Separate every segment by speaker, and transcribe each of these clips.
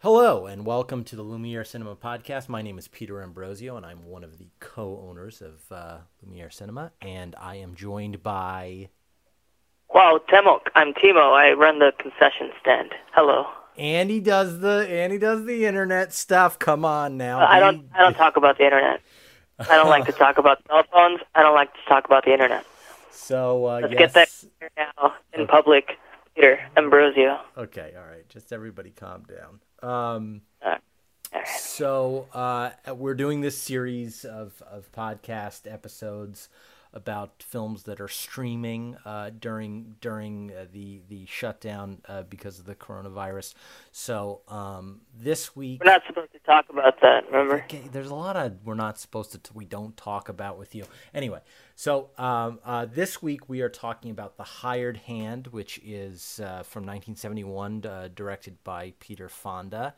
Speaker 1: Hello, and welcome to the Lumiere Cinema Podcast. My name is Peter Ambrosio, and I'm one of the co owners of uh, Lumiere Cinema. And I am joined by
Speaker 2: Wow, Temok. I'm Timo. I run the concession stand. Hello.
Speaker 1: Andy. Does the Andy does the internet stuff? Come on now.
Speaker 2: I don't. I don't talk about the internet. I don't like to talk about cell phones. I don't like to talk about the internet.
Speaker 1: So uh,
Speaker 2: Let's
Speaker 1: yes.
Speaker 2: get that now in public. Peter Ambrosio.
Speaker 1: Okay, all right. Just everybody, calm down. Um. So uh, we're doing this series of, of podcast episodes about films that are streaming uh, during during uh, the the shutdown uh, because of the coronavirus. So um, this week,
Speaker 2: We're not supposed to talk about that. Remember?
Speaker 1: okay, there's a lot of we're not supposed to we don't talk about with you anyway. So um, uh, this week we are talking about The Hired Hand, which is uh, from 1971, uh, directed by Peter Fonda,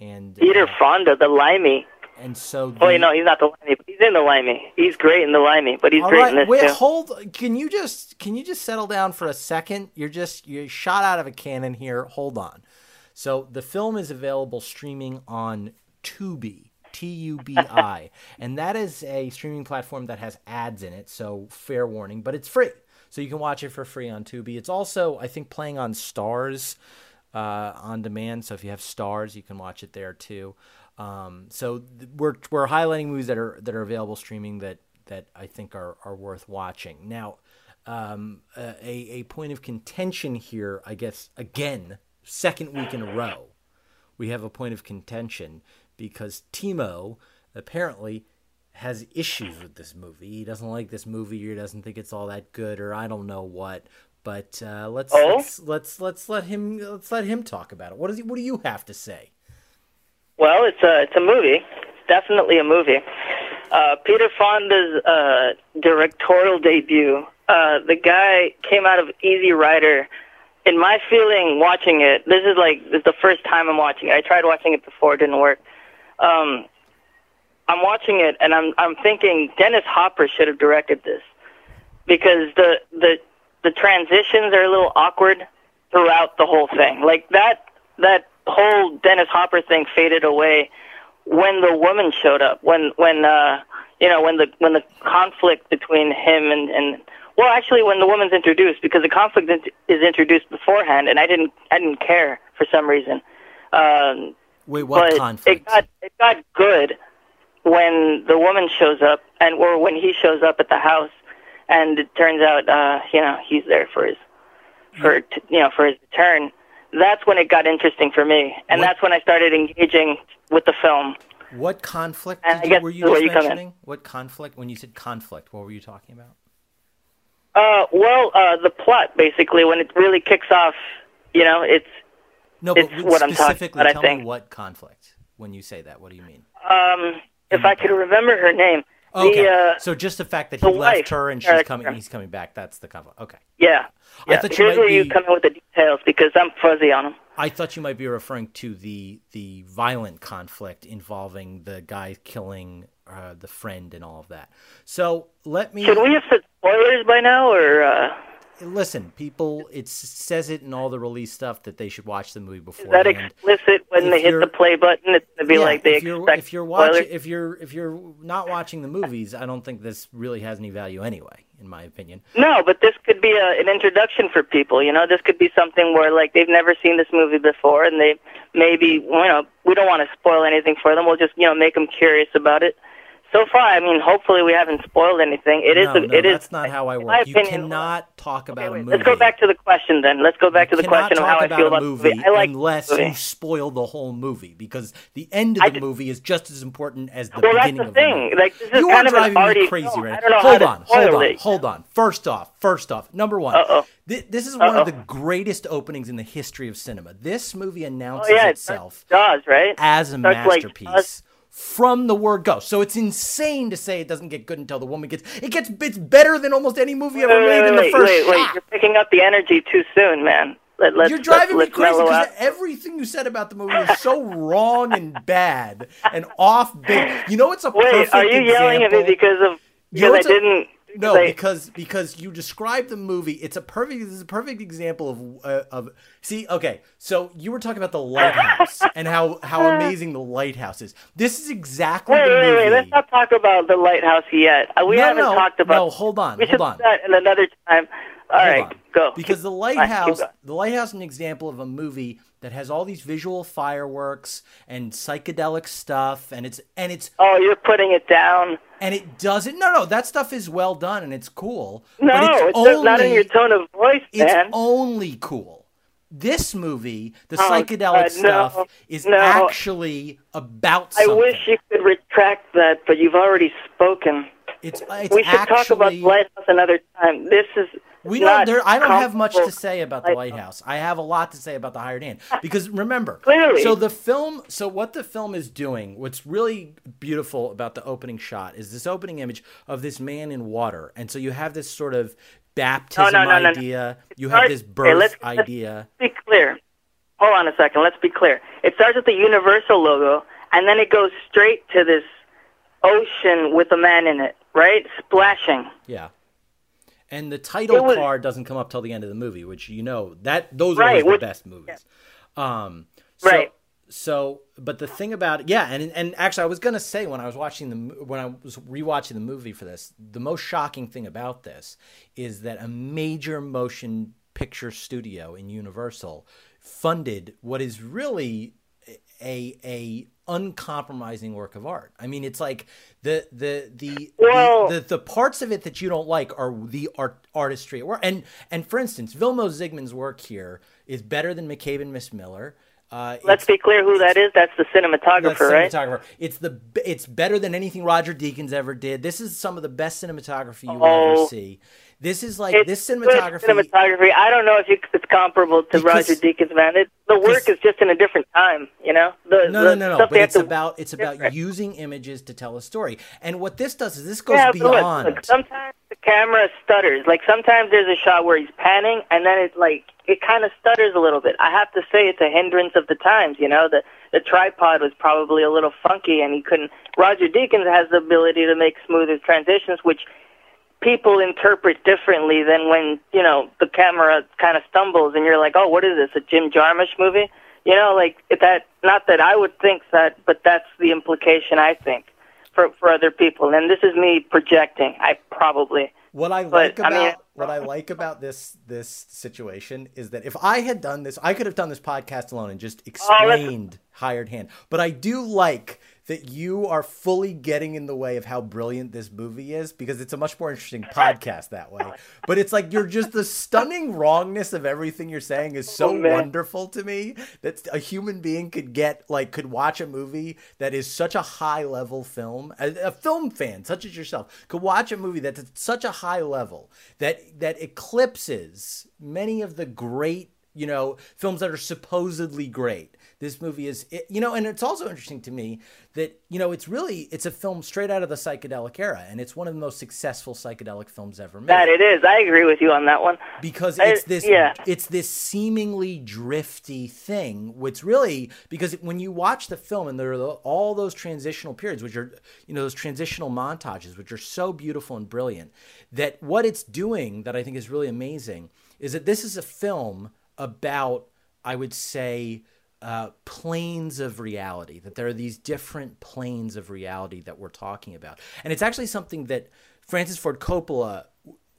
Speaker 1: and
Speaker 2: Peter Fonda, the limey.
Speaker 1: And so
Speaker 2: Oh, wait,
Speaker 1: the-
Speaker 2: no, he's not the limey. He's in the limey. He's great in the limey, but he's
Speaker 1: All
Speaker 2: great
Speaker 1: right,
Speaker 2: in this
Speaker 1: wait,
Speaker 2: too.
Speaker 1: hold. Can you just can you just settle down for a second? You're just you're shot out of a cannon here. Hold on. So the film is available streaming on Tubi, T U B I, and that is a streaming platform that has ads in it. So fair warning, but it's free, so you can watch it for free on Tubi. It's also I think playing on Starz uh, on demand. So if you have Starz, you can watch it there too. Um, so th- we're we're highlighting movies that are that are available streaming that that I think are are worth watching. Now, um, a a point of contention here, I guess, again, second week in a row, we have a point of contention because Timo apparently has issues with this movie. He doesn't like this movie or doesn't think it's all that good or I don't know what. But uh, let's,
Speaker 2: Oh?
Speaker 1: let's let's let's let him let's let him talk about it. What does he, what do you have to say?
Speaker 2: Well, it's a it's a movie. Definitely a movie. Uh, Peter Fonda's uh, directorial debut. Uh, the guy came out of Easy Rider. In my feeling, watching it, this is like this is the first time I'm watching it. I tried watching it before, it didn't work. Um, I'm watching it, and I'm I'm thinking Dennis Hopper should have directed this because the the the transitions are a little awkward throughout the whole thing. Like that that whole Dennis Hopper thing faded away when the woman showed up. When when uh you know when the when the conflict between him and and well actually when the woman's introduced because the conflict is- introduced beforehand and I didn't I didn't care for some reason. Um
Speaker 1: Wait, what
Speaker 2: but
Speaker 1: conflict?
Speaker 2: it got it got good when the woman shows up and or when he shows up at the house and it turns out uh you know he's there for his for you know for his return that's when it got interesting for me and
Speaker 1: What-
Speaker 2: that's when I started engaging with the film
Speaker 1: What conflict you, were you just
Speaker 2: you
Speaker 1: mentioning? What conflict? When you said conflict, what were you talking about?
Speaker 2: uh well uh the plot basically when it really kicks off you know it's
Speaker 1: No,
Speaker 2: It's what I'm talking
Speaker 1: specifically,
Speaker 2: about, I
Speaker 1: tell me
Speaker 2: think.
Speaker 1: what conflict. When you say that, what do you mean?
Speaker 2: um if I could remember her name
Speaker 1: Okay,
Speaker 2: the uh
Speaker 1: so just the fact that he left
Speaker 2: wife.
Speaker 1: her and she's coming, he's coming back—that's the conflict. Okay,
Speaker 2: yeah.
Speaker 1: I
Speaker 2: yeah.
Speaker 1: thought you
Speaker 2: here's
Speaker 1: might
Speaker 2: where you
Speaker 1: be-
Speaker 2: come in with the details because I'm fuzzy on them
Speaker 1: I thought you might be referring to the the violent conflict involving the guy killing uh, the friend and all of that. So let me
Speaker 2: should we have said spoilers by now or uh
Speaker 1: listen, people. It says it in all the release stuff that they should watch the movie before.
Speaker 2: Is that explicit when
Speaker 1: If
Speaker 2: they hit the play button? It's gonna be
Speaker 1: Yeah,
Speaker 2: like they
Speaker 1: if you're
Speaker 2: expect
Speaker 1: if you're watching if you're if you're not watching the movies, I don't think this really has any value anyway, in my opinion.
Speaker 2: No, but this could be a, an introduction for people. You know, this could be something where like they've never seen this movie before, and they maybe you know we don't want to spoil anything for them. We'll just you know make them curious about it. So far, I mean, hopefully we haven't spoiled anything. It is
Speaker 1: no,
Speaker 2: a,
Speaker 1: no,
Speaker 2: it is-
Speaker 1: that's not how I work. You
Speaker 2: opinion-
Speaker 1: cannot talk about
Speaker 2: Okay,
Speaker 1: a movie.
Speaker 2: let's go back to the question then. Let's go back to the question of
Speaker 1: talk
Speaker 2: how I
Speaker 1: about
Speaker 2: feel
Speaker 1: a
Speaker 2: about
Speaker 1: movie
Speaker 2: the movie. I like
Speaker 1: unless
Speaker 2: movie.
Speaker 1: you spoil the whole movie because the end of the
Speaker 2: ju-
Speaker 1: movie is just as important as the
Speaker 2: Well, that's
Speaker 1: beginning
Speaker 2: the
Speaker 1: of the
Speaker 2: thing.
Speaker 1: movie.
Speaker 2: Like, this is
Speaker 1: you
Speaker 2: kind
Speaker 1: are
Speaker 2: of
Speaker 1: driving me crazy
Speaker 2: film.
Speaker 1: right
Speaker 2: I
Speaker 1: now.
Speaker 2: don't know how
Speaker 1: Hold on, hold on,
Speaker 2: it.
Speaker 1: hold on. First off, first off, number one.
Speaker 2: Uh-oh.
Speaker 1: thi- This is one of
Speaker 2: Uh-oh.
Speaker 1: the greatest openings in the history of cinema. This movie
Speaker 2: Oh
Speaker 1: announces
Speaker 2: yeah, it's
Speaker 1: itself
Speaker 2: does, right?
Speaker 1: as a masterpiece. From the word go. So it's insane to say it doesn't get good until the woman gets. It gets. It's better than almost any movie ever
Speaker 2: Wait,
Speaker 1: made
Speaker 2: wait,
Speaker 1: in the first
Speaker 2: wait. You're picking up the energy too soon, man. Let, let's,
Speaker 1: You're driving
Speaker 2: let's,
Speaker 1: me crazy because everything you said about the movie is so wrong and bad and off base. You know, it's a
Speaker 2: Wait,
Speaker 1: perfect
Speaker 2: are you yelling at me because of
Speaker 1: You know
Speaker 2: because I didn't
Speaker 1: no,
Speaker 2: Like-
Speaker 1: because because you describe the movie. It's a perfect. This is a perfect example of uh, of. See, okay, so you were talking about the lighthouse and how how amazing the lighthouse is. This is exactly
Speaker 2: Wait,
Speaker 1: the
Speaker 2: wait,
Speaker 1: movie.
Speaker 2: wait. Let's not talk about the lighthouse yet. Uh, We
Speaker 1: No,
Speaker 2: haven't
Speaker 1: no,
Speaker 2: talked about.
Speaker 1: no, hold on,
Speaker 2: We should
Speaker 1: hold on.
Speaker 2: do that in another time. All
Speaker 1: Hold
Speaker 2: right,
Speaker 1: on.
Speaker 2: go.
Speaker 1: Because the lighthouse,
Speaker 2: going.
Speaker 1: the lighthouse, is an example of a movie that has all these visual fireworks and psychedelic stuff, and it's and it's
Speaker 2: Oh, you're putting it down.
Speaker 1: and it doesn't. No, no, that stuff is well done and it's cool.
Speaker 2: No,
Speaker 1: but it's,
Speaker 2: it's,
Speaker 1: only,
Speaker 2: not in your tone of voice,
Speaker 1: It's
Speaker 2: man.
Speaker 1: only cool. This movie, the
Speaker 2: Oh,
Speaker 1: psychedelic
Speaker 2: no,
Speaker 1: stuff, is
Speaker 2: no.
Speaker 1: actually about
Speaker 2: I wish you could retract that, but you've already spoken.
Speaker 1: it's it's
Speaker 2: we should
Speaker 1: actually
Speaker 2: talk about lighthouse another time. This is
Speaker 1: We don't. There, I don't have much to say about the
Speaker 2: Lighthouse.
Speaker 1: I have a lot to say about the hired hand because remember,
Speaker 2: Clearly.
Speaker 1: So the film. So what the film is doing, what's really beautiful about the opening shot is this opening image of this man in water, and so you have this sort of baptism
Speaker 2: no, no, no.
Speaker 1: idea. You have this
Speaker 2: okay,
Speaker 1: birth
Speaker 2: let's- let's-
Speaker 1: idea.
Speaker 2: be clear. Hold on a second. Let's be clear. It starts with the Universal logo, and then it goes straight to this ocean with a man in it, right? Splashing.
Speaker 1: Yeah. And the title
Speaker 2: was-
Speaker 1: card doesn't come up till the end of the movie, which you know that those are always the best movies. Um, so,
Speaker 2: Right.
Speaker 1: So, but the thing about yeah, and and actually, I was gonna say when I was watching the when I was rewatching the movie for this, the most shocking thing about this is that a major motion picture studio in Universal funded what is really a a uncompromising work of art. I mean, it's like the the the
Speaker 2: Well-
Speaker 1: the, the, the parts of it that you don't like are the art artistry at work. And and for instance, Vilmos Zsigmond's work here is better than McCabe and Miss Miller. Uh,
Speaker 2: Let's be clear who that is. That's the cinematographer,
Speaker 1: that's
Speaker 2: right?
Speaker 1: cinematographer. It's the it's better than anything Roger Deakins ever did. This is some of the best cinematography you will ever
Speaker 2: Oh.
Speaker 1: see. This is like
Speaker 2: It's
Speaker 1: this cinematography.
Speaker 2: cinematography. I don't know if you, it's comparable to
Speaker 1: Because-
Speaker 2: Roger Deakins, man. It, the work is just in a different time, you know. The,
Speaker 1: No,
Speaker 2: the
Speaker 1: no, no, no. But it's
Speaker 2: to-
Speaker 1: about it's about
Speaker 2: different.
Speaker 1: using images to tell a story. And what this does is this goes
Speaker 2: Yeah, but look,
Speaker 1: beyond.
Speaker 2: look, sometimes the camera stutters. Like sometimes there's a shot where he's panning, and then it's like it kind of stutters a little bit. I have to say it's a hindrance of the times. You know, the the tripod was probably a little funky, and he couldn't. Roger Deakins has the ability to make smoother transitions, which people interpret differently than when you know the camera kind of stumbles, and you're like, oh, what is this? A Jim Jarmusch movie? You know, like that. Not that I would think that, but that's the implication I think for for other people. And this is me projecting. I probably.
Speaker 1: What I
Speaker 2: But,
Speaker 1: like
Speaker 2: I
Speaker 1: about
Speaker 2: mean-
Speaker 1: what I like about this this situation is that if I had done this, I could have done this podcast alone and just
Speaker 2: Oh,
Speaker 1: explained hired hand. But I do like that you are fully getting in the way of how brilliant this movie is because it's a much more interesting podcast that way. But it's like you're just the stunning wrongness of everything you're saying is so
Speaker 2: Oh,
Speaker 1: wonderful to me that a human being could get like could watch a movie that is such a high level film. A, a film fan such as yourself could watch a movie that's at such a high level that that eclipses many of the great you know films that are supposedly great this movie is it, you know and it's also interesting to me that you know it's really it's a film straight out of the psychedelic era and it's one of the most successful psychedelic films ever made
Speaker 2: That it is. I agree with you on that one.
Speaker 1: because
Speaker 2: I-
Speaker 1: it's this
Speaker 2: yeah.
Speaker 1: it's this seemingly drifty thing which really because when you watch the film and there are the- all those transitional periods which are you know those transitional montages which are so beautiful and brilliant that what it's doing that i think is really amazing is that this is a film about i would say uh, planes of reality that there are these different planes of reality that we're talking about and it's actually something that francis ford coppola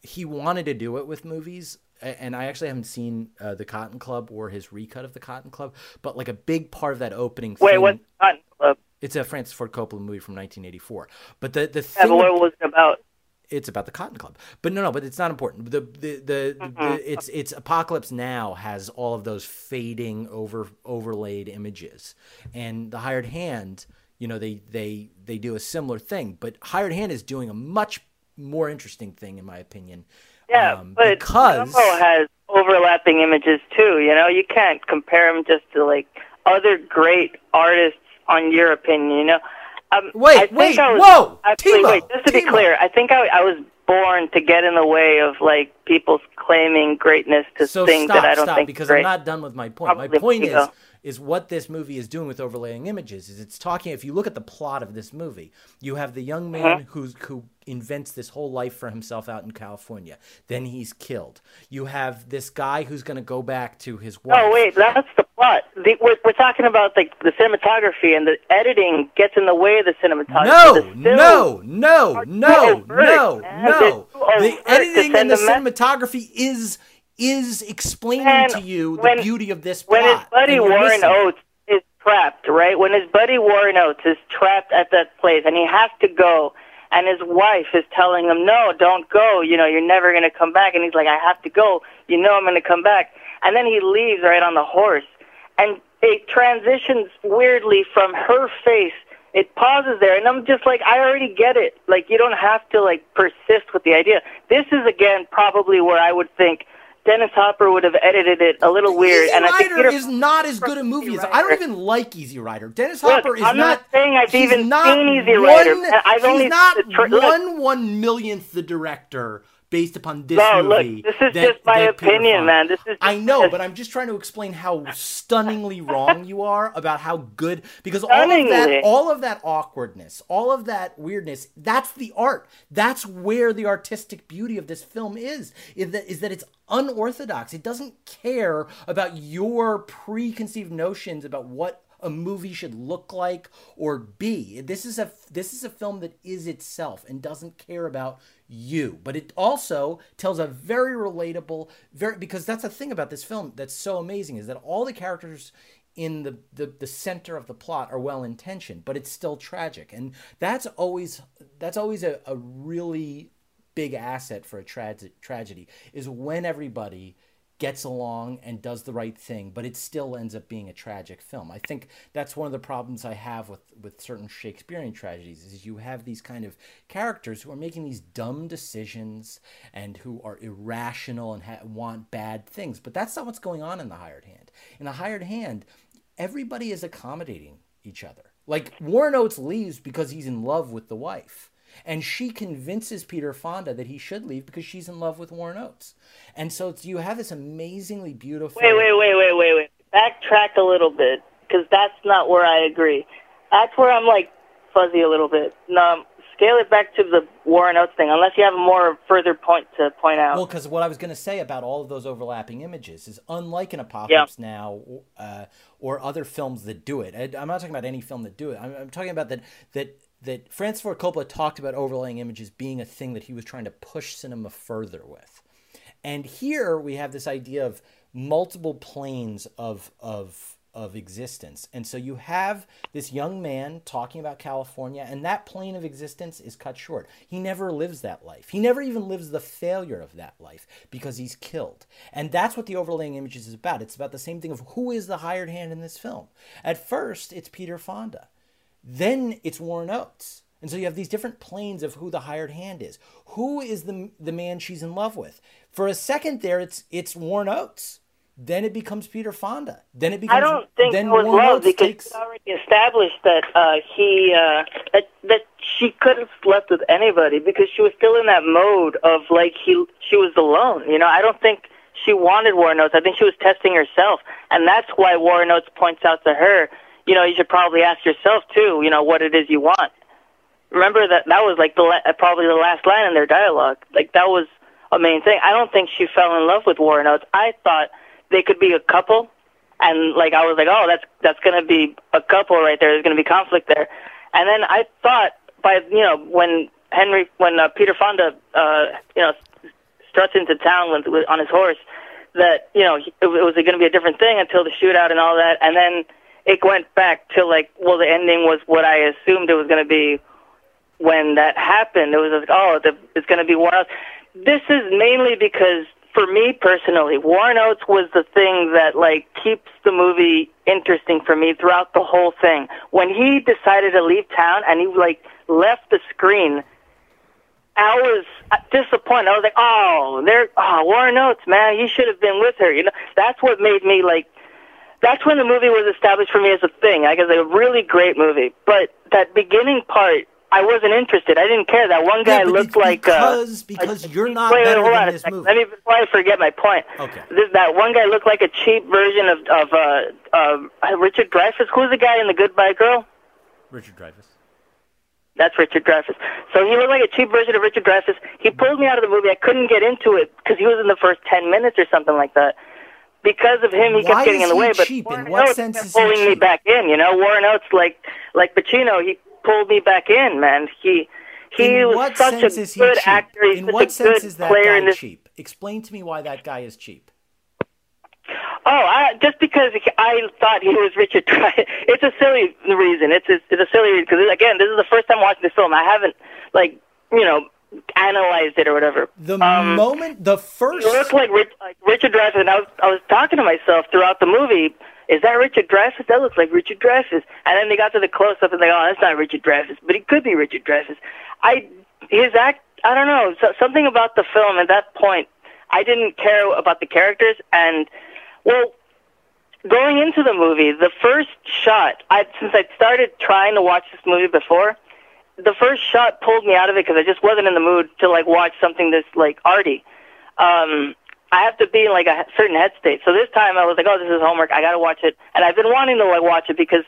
Speaker 1: he wanted to do it with movies and I actually haven't seen uh, the Cotton Club or his recut of the Cotton Club, but like a big part of that opening.
Speaker 2: Wait,
Speaker 1: thing,
Speaker 2: what's Cotton Club?
Speaker 1: It's a Francis Ford Coppola movie from 1984. But the the
Speaker 2: Yeah,
Speaker 1: thing
Speaker 2: but what was it about?
Speaker 1: It's about the Cotton Club. But no, no, but it's not important. The the the, the it's it's Apocalypse Now has all of those fading over overlaid images, and the Hired Hand, you know, they they they do a similar thing. But Hired Hand is doing a much more interesting thing, in my opinion.
Speaker 2: Yeah,
Speaker 1: um,
Speaker 2: but
Speaker 1: because
Speaker 2: Gummo has overlapping images too. You know, you can't compare them just to like other great artists on your opinion. You know. Um,
Speaker 1: Wait,
Speaker 2: I
Speaker 1: wait,
Speaker 2: I was,
Speaker 1: whoa,
Speaker 2: Actually,
Speaker 1: Timo,
Speaker 2: wait. Just to be clear, I think I, I was born to get in the way of like people's claiming greatness to
Speaker 1: so
Speaker 2: things
Speaker 1: stop,
Speaker 2: that I don't
Speaker 1: stop,
Speaker 2: think
Speaker 1: because
Speaker 2: great.
Speaker 1: I'm not done with my point. my point is is what this movie is doing with overlaying images is it's talking if you look at the plot of this movie you have the young man who's who invents this whole life for himself out in california then he's killed you have this guy who's going to go back to his wife
Speaker 2: oh wait that's the plot the, we're, we're talking about the, the cinematography and the editing gets in the way of the cinematography
Speaker 1: no no no no no no the editing and the cinematography is is explaining and to you the when, beauty of this plot.
Speaker 2: When his buddy Warren Oates is trapped, right? When his buddy Warren Oates is trapped at that place and he has to go, and his wife is telling him, "No, don't go. You know, you're never going to come back." And he's like, "I have to go. You know, I'm going to come back." And then he leaves right on the horse, and it transitions weirdly from her face it pauses there and i'm just like i already get it like you don't have to like persist with the idea this is again probably where i would think Dennis Hopper would have edited it a little weird.
Speaker 1: Easy
Speaker 2: and
Speaker 1: I think Rider is not as good a movie as I don't even like Easy Rider. Dennis Hopper is
Speaker 2: I'm
Speaker 1: not,
Speaker 2: not saying I've even
Speaker 1: not
Speaker 2: seen Easy Rider.
Speaker 1: One, I've only not one one millionth the director based upon this
Speaker 2: no,
Speaker 1: movie.
Speaker 2: Look, this is that, just my opinion, man. This is.
Speaker 1: I know, but I'm just trying to explain how stunningly wrong you are about how good because
Speaker 2: all
Speaker 1: of that, all of that awkwardness, all of that weirdness, that's the art. That's where the artistic beauty of this film is. Is that is that it's unorthodox. It doesn't care about your preconceived notions about what a movie should look like or be. This is a this is a film that is itself and doesn't care about you. But it also tells a very relatable, very because that's the thing about this film that's so amazing is that all the characters in the, the, the center of the plot are well intentioned, but it's still tragic. And that's always that's always a, a really big asset for a tra- tragedy is when everybody gets along and does the right thing, but it still ends up being a tragic film. I think that's one of the problems I have with, with certain Shakespearean tragedies is you have these kind of characters who are making these dumb decisions and who are irrational and ha- want bad things. But that's not what's going on in the hired hand. In the hired hand, everybody is accommodating each other. Like Warren Oates leaves because he's in love with the wife. And she convinces Peter Fonda that he should leave because she's in love with Warren Oates. And so you have this amazingly beautiful.
Speaker 2: Wait, wait, wait, wait, wait, wait. Backtrack a little bit because that's not where I agree. That's where I'm like fuzzy a little bit. No, scale it back to the Warren Oates thing, unless you have a more further point to point out.
Speaker 1: Well, because what I was going to say about all of those overlapping images is unlike an Apocalypse yeah. Now uh, or other films that do it. I, am not talking about any film that do it. I'm, I'm talking about that that that Francis Ford Coppola talked about overlaying images being a thing that he was trying to push cinema further with. And here we have this idea of multiple planes of of of existence. And so you have this young man talking about California, and that plane of existence is cut short. He never lives that life. He never even lives the failure of that life because he's killed. And that's what the overlaying images is about. It's about the same thing of who is the hired hand in this film. At first, it's Peter Fonda. Then it's Warren Oates. And so you have these different planes of who the hired hand is. Who is the the man she's in love with? For a second there, it's it's Warren Oates. Then it becomes Peter Fonda. Then it becomes. I
Speaker 2: don't think
Speaker 1: then
Speaker 2: was
Speaker 1: Warren
Speaker 2: love
Speaker 1: Oates
Speaker 2: because
Speaker 1: takes...
Speaker 2: it's already established that uh, he uh, that that she could have slept with anybody because she was still in that mode of like he she was alone. You know, I don't think she wanted Warren Oates. I think she was testing herself, and that's why Warren Oates points out to her you know, you should probably ask yourself too, you know, what it is you want. Remember that that was like the la- probably the last line in their dialogue. Like that was a main thing. I don't think she fell in love with Warren Oates. I thought they could be a couple, and like I was like, oh, that's that's gonna be a couple right there. There's gonna be conflict there, and then I thought by you know when Henry when uh, Peter Fonda uh, you know struts into town with, with on his horse that you know it, it was going to be a different thing until the shootout and all that, and then it went back to like, well, the ending was what I assumed it was going to be when that happened. It was like, oh, the, it's going to be Warren Oates. This is mainly because, for me personally, Warren Oates was the thing that like keeps the movie interesting for me throughout the whole thing. When he decided to leave town and he like left the screen. I was disappointed. I was like, "Oh, there, oh, Warren Oates, man, you should have been with her." You know, that's what made me like that's when the movie was established for me as a thing. Like, it's a really great movie. But that beginning part I wasn't interested. I didn't care. That one guy
Speaker 1: Yeah,
Speaker 2: looked
Speaker 1: it's
Speaker 2: like
Speaker 1: because
Speaker 2: uh,
Speaker 1: because
Speaker 2: a-
Speaker 1: you're not
Speaker 2: wait, wait,
Speaker 1: better
Speaker 2: hold
Speaker 1: than
Speaker 2: on a
Speaker 1: this
Speaker 2: second.
Speaker 1: movie.
Speaker 2: Let me before I forget my point.
Speaker 1: Okay.
Speaker 2: This, that one guy looked like a cheap version of of uh, uh, Richard Dreyfuss. Who's the guy in the Goodbye Girl?
Speaker 1: Richard Dreyfuss.
Speaker 2: That's Richard Dreyfuss. So he looked like a cheap version of Richard Dreyfuss. He pulled me out of the movie. I couldn't get into it because he was in the first ten minutes or something like that. Because of him, he
Speaker 1: Why
Speaker 2: kept getting in the
Speaker 1: he
Speaker 2: way. But
Speaker 1: cheap? In what
Speaker 2: Oates
Speaker 1: sense
Speaker 2: kept
Speaker 1: is he
Speaker 2: pulling me back in? You know, Warren Oates, like like Pacino, he pulled me back in. Man, he he
Speaker 1: in
Speaker 2: was such a good
Speaker 1: cheap?
Speaker 2: actor. He's
Speaker 1: in
Speaker 2: such
Speaker 1: what
Speaker 2: a
Speaker 1: sense
Speaker 2: good
Speaker 1: is that
Speaker 2: player
Speaker 1: guy
Speaker 2: in this
Speaker 1: cheap? Explain to me why that guy is cheap.
Speaker 2: Oh, I, just because I thought he was Richard Dreyfuss. It's a silly reason. It's a, it's a silly reason because again, this is the first time watching this film. I haven't like you know analyzed it or whatever.
Speaker 1: The
Speaker 2: Um,
Speaker 1: moment, the first.
Speaker 2: It looked like, Rich, like Richard Dreyfuss, and I was I was talking to myself throughout the movie. Is that Richard Dreyfuss? That looks like Richard Dreyfuss. And then they got to the close up, and they go, "Oh, that's not Richard Dreyfuss, but he could be Richard Dreyfuss." I his act. I don't know. So, something about the film at that point. I didn't care about the characters, and well, going into the movie, the first shot. I since I started trying to watch this movie before, the first shot pulled me out of it because I just wasn't in the mood to like watch something this like arty. Um, I have to be in like a certain head state. So this time I was like, oh, this is homework. I got to watch it, and I've been wanting to like watch it because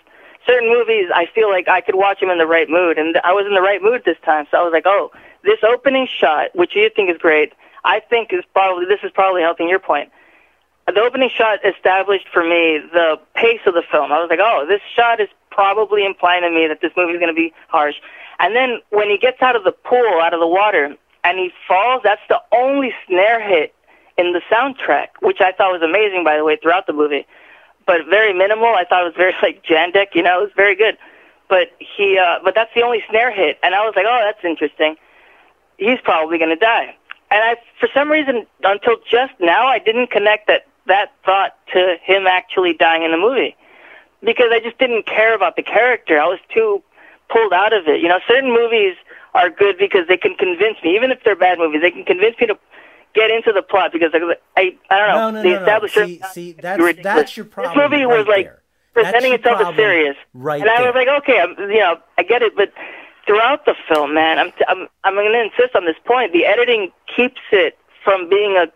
Speaker 2: certain movies I feel like I could watch them in the right mood, and I was in the right mood this time. So I was like, oh, this opening shot, which you think is great, I think is probably this is probably helping your point. The opening shot established for me the pace of the film. I was like, oh, this shot is probably implying to me that this movie is going to be harsh. And then when he gets out of the pool, out of the water, and he falls, that's the only snare hit in the soundtrack, which I thought was amazing, by the way, throughout the movie. But very minimal. I thought it was very like Jandek, you know, it was very good. But he, uh, but that's the only snare hit, and I was like, oh, that's interesting. He's probably to die. And I, for some reason, until just now, I didn't connect that that thought to him actually dying in the movie because I just didn't care about the character. I was too pulled out of it. You know, certain movies are good because they can convince me, even if they're bad movies, they can convince me to get into the plot because I, I, I don't know.
Speaker 1: No, no,
Speaker 2: they
Speaker 1: no, no. See, see, that's
Speaker 2: ridiculous.
Speaker 1: that's your problem.
Speaker 2: This movie was
Speaker 1: right
Speaker 2: like
Speaker 1: there.
Speaker 2: Presenting itself as serious,
Speaker 1: right
Speaker 2: and I was
Speaker 1: there.
Speaker 2: like, okay, I'm, you know, I get it, but throughout the film, man, I'm I'm I'm going to insist on this point. The editing keeps it from being a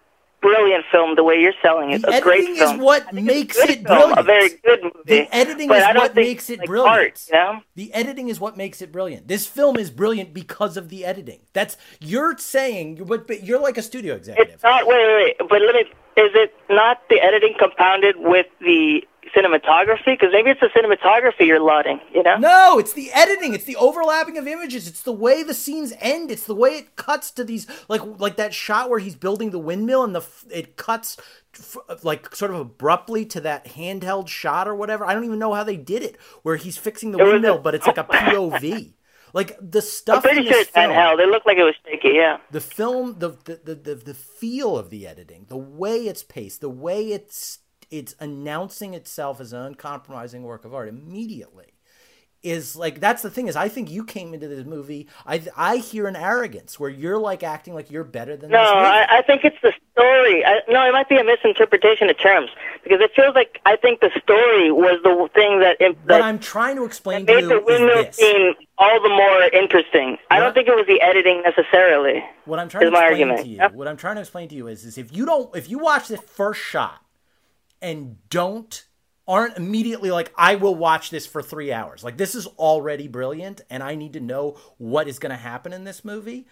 Speaker 2: brilliant film the way you're selling it.
Speaker 1: The
Speaker 2: a great
Speaker 1: editing
Speaker 2: film.
Speaker 1: is what
Speaker 2: I think it's
Speaker 1: makes it
Speaker 2: film,
Speaker 1: brilliant.
Speaker 2: A very good movie.
Speaker 1: The editing
Speaker 2: but
Speaker 1: is
Speaker 2: I don't
Speaker 1: what
Speaker 2: think
Speaker 1: makes it
Speaker 2: like
Speaker 1: brilliant.
Speaker 2: Art, you know?
Speaker 1: The editing is what makes it brilliant. This film is brilliant because of the editing. That's you're saying, but, but you're like a studio executive.
Speaker 2: It's not. Wait, wait, wait. But let me. Is it not the editing compounded with the cinematography? Because maybe it's the cinematography you're lauding. You know?
Speaker 1: No, it's the editing. It's the overlapping of images. It's the way the scenes end. It's the way it cuts to these like like that shot where he's building the windmill and the it cuts like sort of abruptly to that handheld shot or whatever. I don't even know how they did it where he's fixing the windmill,
Speaker 2: a-
Speaker 1: but it's like a POV. Like the
Speaker 2: I'm
Speaker 1: stuff
Speaker 2: pretty
Speaker 1: in
Speaker 2: sure it's
Speaker 1: film,
Speaker 2: handheld. It looked like it was shaky. Yeah.
Speaker 1: the film, the, the the the feel of the editing, the way it's paced, the way it's it's announcing itself as an uncompromising work of art immediately is like that's the thing is I think you came into this movie I I hear an arrogance where you're like acting like you're better than
Speaker 2: No. I, I think it's the story. I, no, it might be a misinterpretation of terms because it feels like I think the story was the thing that
Speaker 1: what I'm trying to explain to
Speaker 2: made the windmill scene all the more interesting. I don't think it was the editing necessarily.
Speaker 1: What I'm trying to explain
Speaker 2: argument.
Speaker 1: to you,
Speaker 2: Yep.
Speaker 1: what I'm trying to explain to you is, is if you don't, if you watch the first shot and don't, aren't immediately like, I will watch this for three hours. Like this is already brilliant, and I need to know what is going to happen in this movie.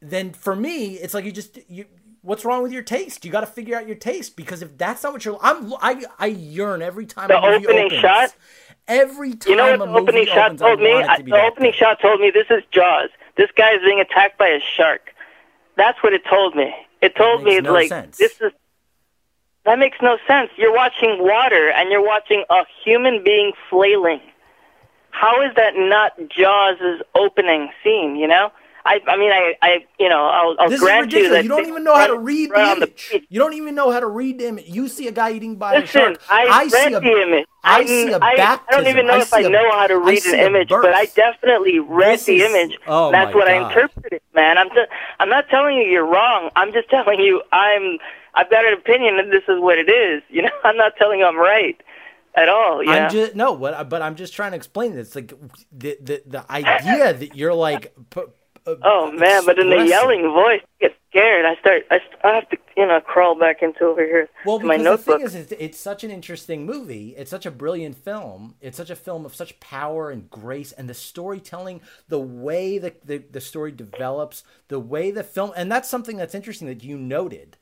Speaker 1: Then for me, it's like you just you. What's wrong with your taste? You got to figure out your taste because if that's not what you're, I'm, I, I yearn every time
Speaker 2: The
Speaker 1: a movie
Speaker 2: opening
Speaker 1: opens.
Speaker 2: shot?
Speaker 1: Every time
Speaker 2: You know what the opening shot
Speaker 1: opens,
Speaker 2: told me? I-
Speaker 1: to
Speaker 2: The opening shot told me this is Jaws. This guy is being attacked by a shark. That's what it told me. It told me
Speaker 1: makes no
Speaker 2: like
Speaker 1: sense.
Speaker 2: this is. That makes no sense. You're watching water and you're watching a human being flailing. How is that not Jaws' opening scene? You know, I, I mean, I, I, you know, I'll, I'll
Speaker 1: This is
Speaker 2: grant you
Speaker 1: ridiculous.
Speaker 2: that
Speaker 1: You, don't even know how to read the
Speaker 2: the
Speaker 1: image.
Speaker 2: beach.
Speaker 1: you don't even know how to read the image. You see a guy eating by a
Speaker 2: Listen,
Speaker 1: shark.
Speaker 2: I,
Speaker 1: see
Speaker 2: read
Speaker 1: a,
Speaker 2: the image.
Speaker 1: I
Speaker 2: I,
Speaker 1: see a
Speaker 2: I, I
Speaker 1: baptism.
Speaker 2: don't even know
Speaker 1: I
Speaker 2: if I
Speaker 1: see a-
Speaker 2: know how to read
Speaker 1: see
Speaker 2: an image,
Speaker 1: birth.
Speaker 2: but I definitely read
Speaker 1: This
Speaker 2: the image.
Speaker 1: oh
Speaker 2: That's what I interpreted, man. I'm just, I'm not telling you you're wrong. I'm just telling you I'm I've got an opinion and this is what it is. You know, I'm not telling you I'm right. at all. Yeah.
Speaker 1: I'm just no, what? But I'm just trying to explain this. Like the the the idea that you're like. P- uh,
Speaker 2: oh man, but in the yelling voice, I get scared. I start. I, st- I have to, you know, crawl back into over here
Speaker 1: Well,
Speaker 2: to my
Speaker 1: because the thing is, it's, it's such an interesting movie. It's such a brilliant film. It's such a film of such power and grace, and the storytelling, the way the, the, the story develops, the way the film, and that's something that's interesting that you noted,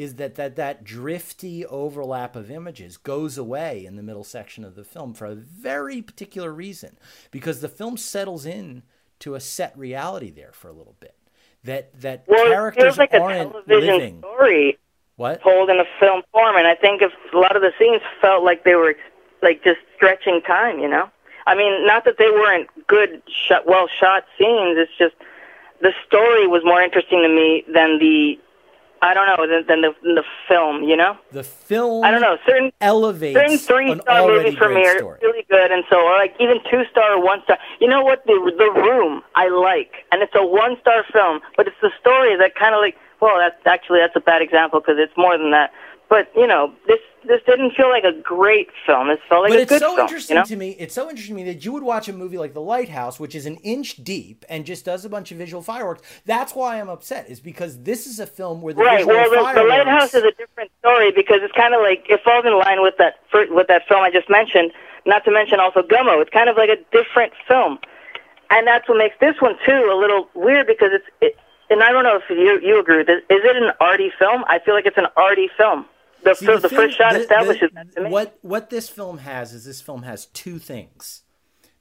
Speaker 1: is that that that drifty overlap of images goes away in the middle section of the film for a very particular reason, because the film settles in to a set reality there for a little bit. That that
Speaker 2: well, it
Speaker 1: characters
Speaker 2: like a
Speaker 1: aren't
Speaker 2: television
Speaker 1: living.
Speaker 2: story
Speaker 1: What?
Speaker 2: told in a film form, and I think if a lot of the scenes felt like they were like just stretching time. You know, I mean, not that they weren't good, shot, well shot scenes. It's just the story was more interesting to me than the. I don't know than, than the than the film, you know.
Speaker 1: The film
Speaker 2: I don't know. Certain
Speaker 1: elevates
Speaker 2: certain three star movies for me are really good, and so or like even two star or one star. You know what? The the Room I like, and it's a one star film, but it's the story that kind of like. Well, that's actually that's a bad example because it's more than that. But you know, this this didn't feel like a great film. This felt like
Speaker 1: but
Speaker 2: a
Speaker 1: it's
Speaker 2: good
Speaker 1: so
Speaker 2: film.
Speaker 1: interesting
Speaker 2: you know?
Speaker 1: to me. It's so interesting to me that you would watch a movie like The Lighthouse, which is an inch deep and just does a bunch of visual fireworks. That's why I'm upset. Is because this is a film where the
Speaker 2: Right.
Speaker 1: visual
Speaker 2: Well, the, the lighthouse is a different story because it's kind of like it falls in line with that with that film I just mentioned. Not to mention also Gummo. It's kind of like a different film, and that's what makes this one too a little weird because it's. It, and I don't know if you you agree with this. Is it an arty film? I feel like it's an arty film. The,
Speaker 1: See,
Speaker 2: fir- the,
Speaker 1: film-
Speaker 2: first shot
Speaker 1: the- the-
Speaker 2: establishes that.
Speaker 1: What what this film has is this film has two things.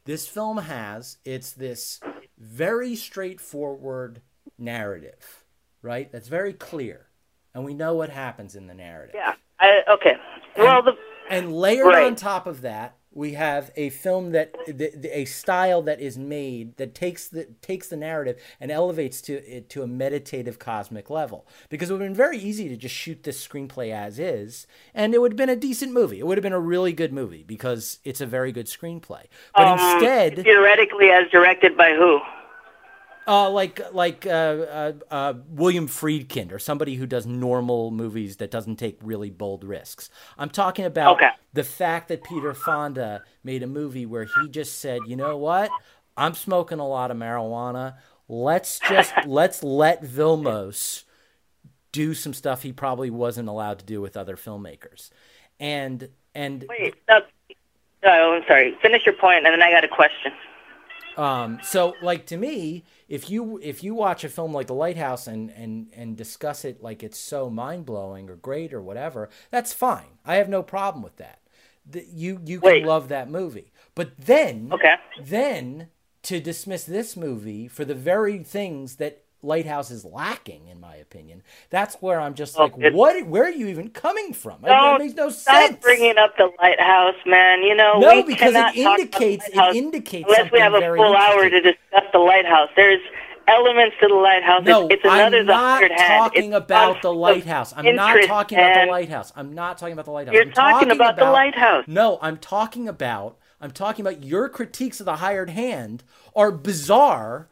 Speaker 1: This film has it's this very straightforward narrative, right? That's very clear, and we know what happens in the narrative.
Speaker 2: Yeah. I, okay. Well, the
Speaker 1: And layered
Speaker 2: Right.
Speaker 1: on top of that, we have a film that the, the, a style that is made that takes the takes the narrative and elevates to it to a meditative cosmic level. Because it would have been very easy to just shoot this screenplay as is, and it would have been a decent movie. It would have been a really good movie because it's a very good screenplay. But
Speaker 2: Um,
Speaker 1: instead,
Speaker 2: theoretically, as directed by who?
Speaker 1: Uh, like like uh, uh, uh, William Friedkin or somebody who does normal movies that doesn't take really bold risks. I'm talking about
Speaker 2: Okay.
Speaker 1: the fact that Peter Fonda made a movie where he just said, you know what, I'm smoking a lot of marijuana. Let's just let's let Vilmos do some stuff he probably wasn't allowed to do with other filmmakers, and and
Speaker 2: Wait. No, oh, I'm sorry. Finish your point, and then I got a question.
Speaker 1: Um, so like to me, if you if you watch a film like The Lighthouse and and and discuss it like it's so mind blowing or great or whatever, that's fine. I have no problem with that. The, you you can
Speaker 2: Wait.
Speaker 1: love that movie, but then
Speaker 2: Okay.
Speaker 1: then to dismiss this movie for the very things that Lighthouse is lacking, in my opinion, that's where I'm just like,
Speaker 2: it's-
Speaker 1: what? Where are you even coming from? It-
Speaker 2: Don't
Speaker 1: it makes no
Speaker 2: stop
Speaker 1: sense.
Speaker 2: bringing up the lighthouse, man. You know,
Speaker 1: No, because it indicates- it indicates
Speaker 2: unless we have a full hour to discuss the lighthouse. There's elements to the lighthouse.
Speaker 1: No,
Speaker 2: it's, it's another
Speaker 1: I'm not talking about the lighthouse. I'm not talking about the lighthouse. I'm not talking about the lighthouse.
Speaker 2: You're
Speaker 1: I'm
Speaker 2: talking about the lighthouse.
Speaker 1: No, I'm talking about I'm talking about your critiques of the hired hand are bizarre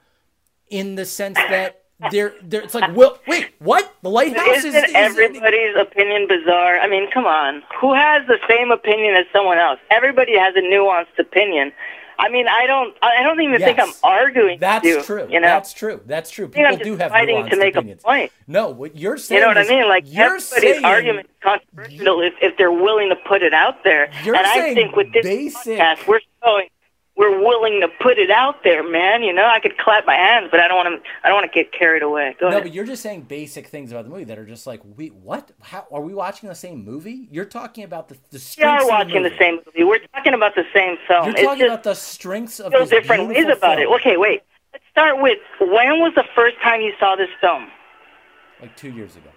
Speaker 1: in the sense that they're they're it's like, well, wait, what? The lighthouse
Speaker 2: Isn't
Speaker 1: is, is
Speaker 2: everybody's opinion bizarre? I mean, come on. Who has the same opinion as someone else? Everybody has a nuanced opinion. I mean, I don't. I don't even think I'm arguing.
Speaker 1: That's
Speaker 2: you,
Speaker 1: true.
Speaker 2: You know,
Speaker 1: That's true. That's true.
Speaker 2: think I'm
Speaker 1: People do have
Speaker 2: fighting to make a
Speaker 1: opinions.
Speaker 2: point.
Speaker 1: No, what you're saying
Speaker 2: You know what I mean? Like
Speaker 1: you're
Speaker 2: everybody's
Speaker 1: saying,
Speaker 2: argument is controversial if, if they're willing to put it out there.
Speaker 1: You're
Speaker 2: and I
Speaker 1: saying
Speaker 2: think with this
Speaker 1: basic-
Speaker 2: podcast, we're showing we're willing to put it out there, man. You know, I could clap my hands, but I don't want to. I don't want to get carried away. Go
Speaker 1: No,
Speaker 2: ahead.
Speaker 1: but you're just saying basic things about the movie that are just like, wait, what? How are we watching the same movie? You're talking about the the
Speaker 2: we are watching
Speaker 1: the,
Speaker 2: the
Speaker 1: movie.
Speaker 2: same movie. We're talking about the same film.
Speaker 1: You're
Speaker 2: it's
Speaker 1: talking about the strengths of
Speaker 2: feel
Speaker 1: this
Speaker 2: different ways about it. Okay, wait. Let's start with when was the first time you saw this film?
Speaker 1: Like two years ago,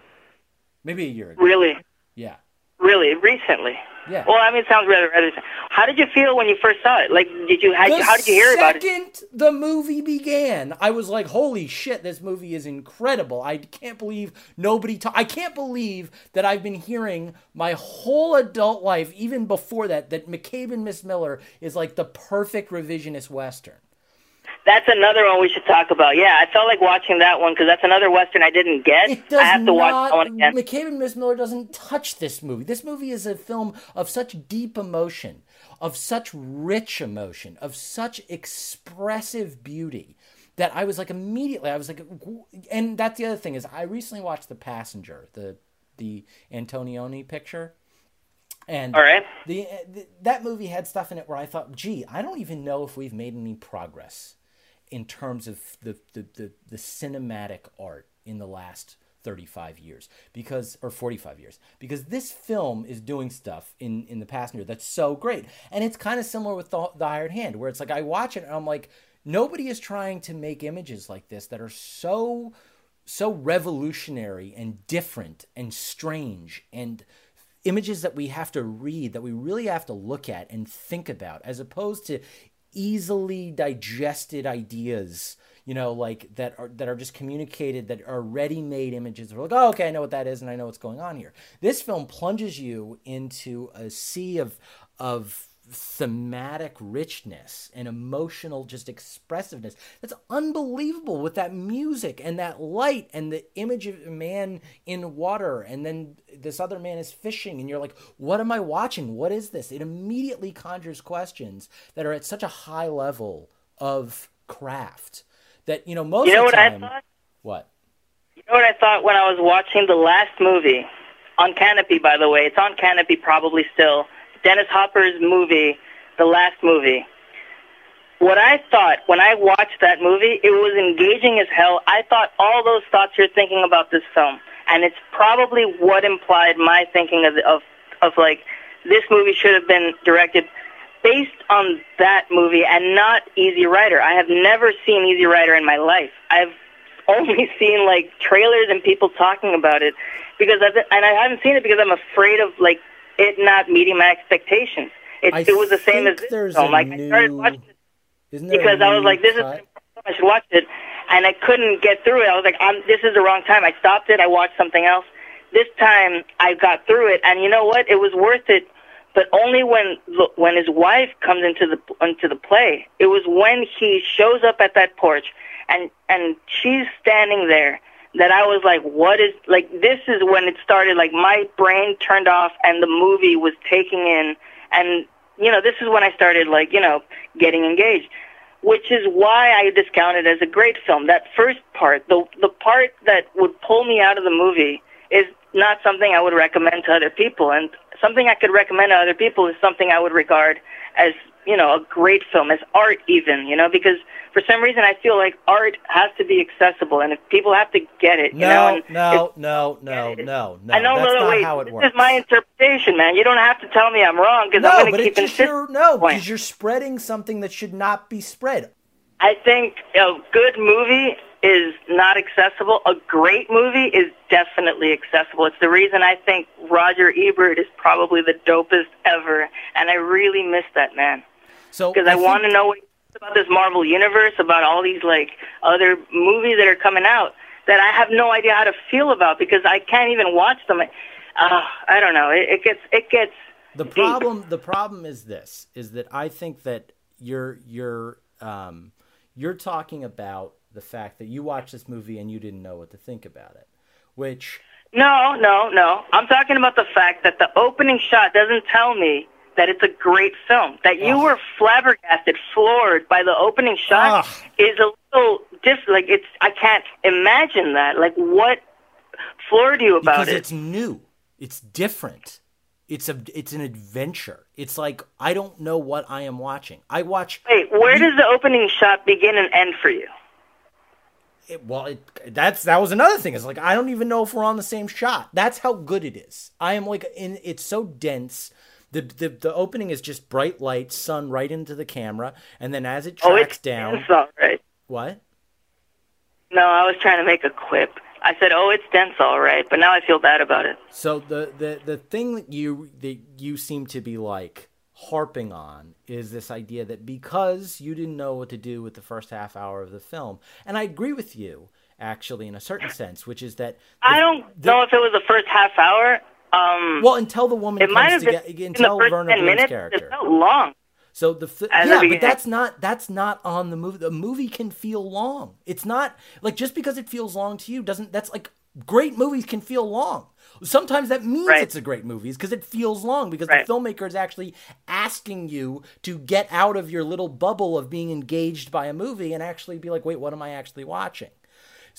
Speaker 1: maybe a year ago.
Speaker 2: Really,
Speaker 1: Yeah,
Speaker 2: really, recently.
Speaker 1: Yeah.
Speaker 2: Well, I mean, it sounds rather rather. How did you feel when you first saw it? Like, did you how, how did you hear about it?
Speaker 1: The second the movie began, I was like, "Holy shit! This movie is incredible! I can't believe nobody. Ta- I can't believe that I've been hearing my whole adult life, even before that, that McCabe and Miss Miller is like the perfect revisionist western."
Speaker 2: That's another one we should talk about. Yeah, I felt like watching that one because that's another western I didn't get.
Speaker 1: It does
Speaker 2: I have to
Speaker 1: not,
Speaker 2: watch that one again.
Speaker 1: McCabe and Miss Miller doesn't touch this movie. This movie is a film of such deep emotion, of such rich emotion, of such expressive beauty that I was like immediately I was like and that's the other thing is I recently watched The Passenger, the the Antonioni picture. And
Speaker 2: All right.
Speaker 1: the, the that movie had stuff in it where I thought, "Gee, I don't even know if we've made any progress in terms of the the, the, the cinematic art in the last 35 years because or 45 years because this film is doing stuff in in the passenger that's so great. And it's kind of similar with the, the hired hand where it's like i watch it and i'm like nobody is trying to make images like this that are so so revolutionary and different and strange and images that we have to read that we really have to look at and think about as opposed to easily digested ideas you know like that are that are just communicated that are ready-made images. We're like oh okay i know what that is and i know what's going on here. This film plunges you into a sea of of thematic richness and emotional just expressiveness that's unbelievable with that music and that light and the image of a man in water and then this other man is fishing and you're like what am i watching what is this it immediately conjures questions that are at such a high level of craft that you know most
Speaker 2: You know
Speaker 1: of the
Speaker 2: what I
Speaker 1: time
Speaker 2: thought?
Speaker 1: what
Speaker 2: You know what I thought when I was watching the last movie on Kanopy? By the way, it's on Kanopy probably still. Dennis Hopper's movie, the last movie. What I thought when I watched that movie, it was engaging as hell. I thought all those thoughts you're thinking about this film, and it's probably what implied my thinking of of of like this movie should have been directed based on that movie and not Easy Rider. I have never seen Easy Rider in my life. I've only seen like trailers and people talking about it because I've, and I haven't seen it because I'm afraid of like it not meeting my expectations. It,
Speaker 1: I
Speaker 2: it was the same as this film. Like I started watching it
Speaker 1: isn't there a
Speaker 2: because I was like, this is? I should watch it, and I couldn't get through it. I was like, I'm, this is the wrong time. I stopped it. I watched something else. This time I got through it, and you know what? It was worth it, but only when when his wife comes into the into the play. It was when he shows up at that porch, and and she's standing there. That I was like, what is like? This is when it started. Like my brain turned off, and the movie was taking in, and you know, this is when I started like you know getting engaged which is why I discount it as a great film. That first part, the the part that would pull me out of the movie, is not something I would recommend to other people, and something I could recommend to other people is something I would regard as you know a great film, as art even, you know, because for some reason I feel like art has to be accessible, and if people have to get it, you know,
Speaker 1: No,
Speaker 2: and
Speaker 1: no, no, no, no, no.
Speaker 2: I know,
Speaker 1: That's
Speaker 2: no, no, wait.
Speaker 1: how it
Speaker 2: this
Speaker 1: works.
Speaker 2: is my interpretation, man. You don't have to tell me I'm wrong because
Speaker 1: no,
Speaker 2: I'm going
Speaker 1: but
Speaker 2: to
Speaker 1: it's
Speaker 2: keep
Speaker 1: just
Speaker 2: insisting.
Speaker 1: no, because you're spreading something that should not be spread.
Speaker 2: I think a good movie is not accessible. A great movie is definitely accessible. It's the reason I think Roger Ebert is probably the dopest ever, and I really miss that man
Speaker 1: So
Speaker 2: because I, want to know what about this Marvel universe, about all these like other movies that are coming out that I have no idea how to feel about because I can't even watch them. Uh, I don't know. It, it gets it gets
Speaker 1: the
Speaker 2: deep.
Speaker 1: problem the problem is this is that I think that you're you're um, you're talking about the fact that you watched this movie and you didn't know what to think about it, which
Speaker 2: No, no, no. I'm talking about the fact that the opening shot doesn't tell me that it's a great film. That you
Speaker 1: Ugh.
Speaker 2: were flabbergasted, floored by the opening shot
Speaker 1: Ugh.
Speaker 2: is a little different. Like it's, I can't imagine that. Like what floored you about
Speaker 1: because
Speaker 2: it?
Speaker 1: it's new, it's different. It's a it's an adventure. It's like I don't know what I am watching. I watch
Speaker 2: Wait, where does the opening shot begin and end for you?
Speaker 1: it, well, it, that's that was another thing. It's like I don't even know if we're on the same shot. That's how good it is. I am like in. It's so dense. The, the the opening is just bright light, sun right into the camera, and then as it
Speaker 2: Oh,
Speaker 1: tracks
Speaker 2: it's
Speaker 1: down,
Speaker 2: dense, all right.
Speaker 1: what?
Speaker 2: No, I was trying to make a quip. I said, "Oh, it's dense, all right," but now I feel bad about it.
Speaker 1: So the the the thing that you that you seem to be like harping on is this idea that because you didn't know what to do with the first half hour of the film, and I agree with you actually in a certain sense, which is that
Speaker 2: I don't know if it was the first half hour. Um,
Speaker 1: well until the woman
Speaker 2: it might
Speaker 1: comes
Speaker 2: have
Speaker 1: to get until Bloom's
Speaker 2: minutes.
Speaker 1: character.
Speaker 2: It felt long.
Speaker 1: So the yeah, but that's not that's not on the movie. The movie can feel long. It's not like just because it feels long to you doesn't. That's like great movies can feel long. Sometimes that means
Speaker 2: Right.
Speaker 1: it's a great movie because it feels long because
Speaker 2: Right.
Speaker 1: the filmmaker is actually asking you to get out of your little bubble of being engaged by a movie and actually be like, wait, what am I actually watching?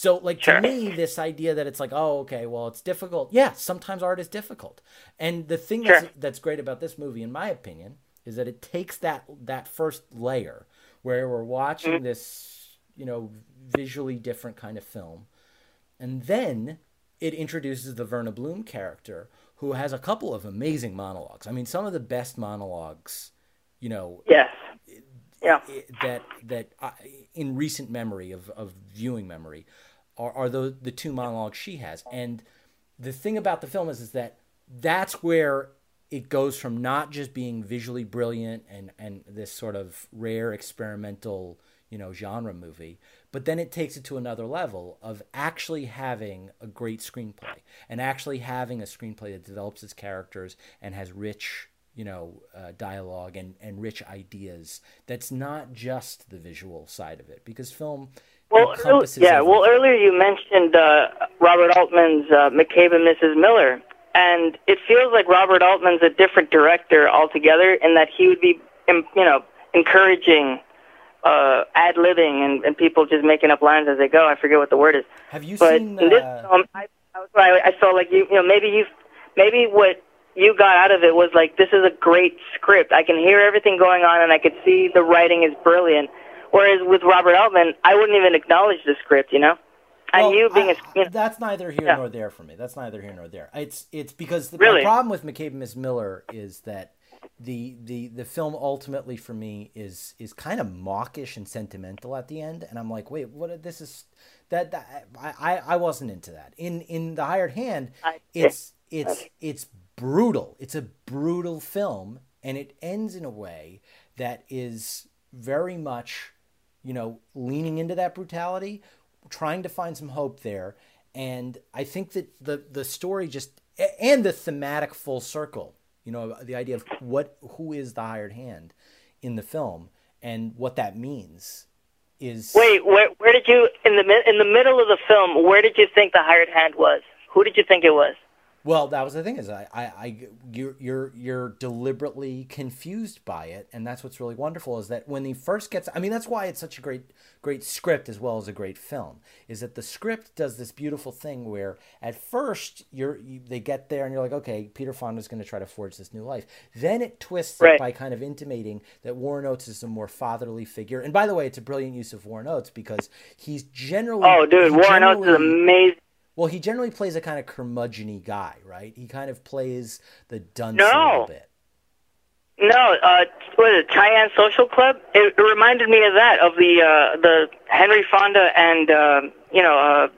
Speaker 1: So, like
Speaker 2: Sure.
Speaker 1: to me, this idea that it's like, oh, okay, well, it's difficult. Yeah, sometimes art is difficult. And the thing that's,
Speaker 2: Sure.
Speaker 1: that's great about this movie, in my opinion, is that it takes that that first layer where we're watching
Speaker 2: Mm-hmm.
Speaker 1: this, you know, visually different kind of film, and then it introduces the Verna Bloom character, who has a couple of amazing monologues. I mean, some of the best monologues, you know,
Speaker 2: Yes. Yeah.
Speaker 1: that that I, in recent memory of, of viewing memory are, are the the two monologues she has. And the thing about the film is is that that's where it goes from not just being visually brilliant and and this sort of rare experimental you know genre movie but then it takes it to another level of actually having a great screenplay and actually having a screenplay that develops its characters and has rich you know uh, dialogue and and rich ideas. That's not just the visual side of it because film
Speaker 2: Well,
Speaker 1: encompasses
Speaker 2: yeah. Well, earlier you mentioned uh, Robert Altman's uh, McCabe and Mrs. Miller, and it feels like Robert Altman's a different director altogether, in that he would be, you know, encouraging uh, ad libbing and, and people just making up lines as they go. I forget what the word is.
Speaker 1: have you
Speaker 2: But
Speaker 1: seen
Speaker 2: in this
Speaker 1: uh,
Speaker 2: film, I, I, I, I felt like you, you know, maybe you, maybe what you got out of it was like, this is a great script. I can hear everything going on, and I could see the writing is brilliant. Whereas with Robert Altman, I wouldn't even acknowledge the script, you know. And
Speaker 1: Well,
Speaker 2: you being
Speaker 1: I-
Speaker 2: a, you know,
Speaker 1: that's neither here
Speaker 2: Yeah.
Speaker 1: nor there for me. That's neither here nor there. It's it's because the,
Speaker 2: Really?
Speaker 1: problem with McCabe and Miss Miller is that the the the film ultimately for me is is kind of mawkish and sentimental at the end, and I'm like, wait, what? This is that, that I, I I wasn't into that. In in the Hired Hand, it's it's it's brutal. It's a brutal film, and it ends in a way that is very much you know, leaning into that brutality, trying to find some hope there. And I think that the the story just and the thematic full circle, you know, the idea of what who is the hired hand in the film and what that means is
Speaker 2: wait, where, where did you in the in the middle of the film? Where did you think the hired hand was? Who did you think it was?
Speaker 1: Well, that was the thing is I, I, I you're you're you're deliberately confused by it, and that's what's really wonderful is that when he first gets, I mean, that's why it's such a great great script as well as a great film. Is that the script does this beautiful thing where at first you're you, they get there and you're like, okay, Peter Fonda's going to try to forge this new life. Then it twists it by kind of intimating that Warren Oates is a more fatherly figure. And by the way, it's a brilliant use of Warren Oates because he's generally
Speaker 2: Oh, dude, Warren Oates is amazing.
Speaker 1: Well, he generally plays a kind of curmudgeon guy, right? He kind of plays the dunce a
Speaker 2: No.
Speaker 1: little bit.
Speaker 2: No, uh, what is it, Cheyenne Social Club? It, it reminded me of that, of the uh, the Henry Fonda and uh, you know,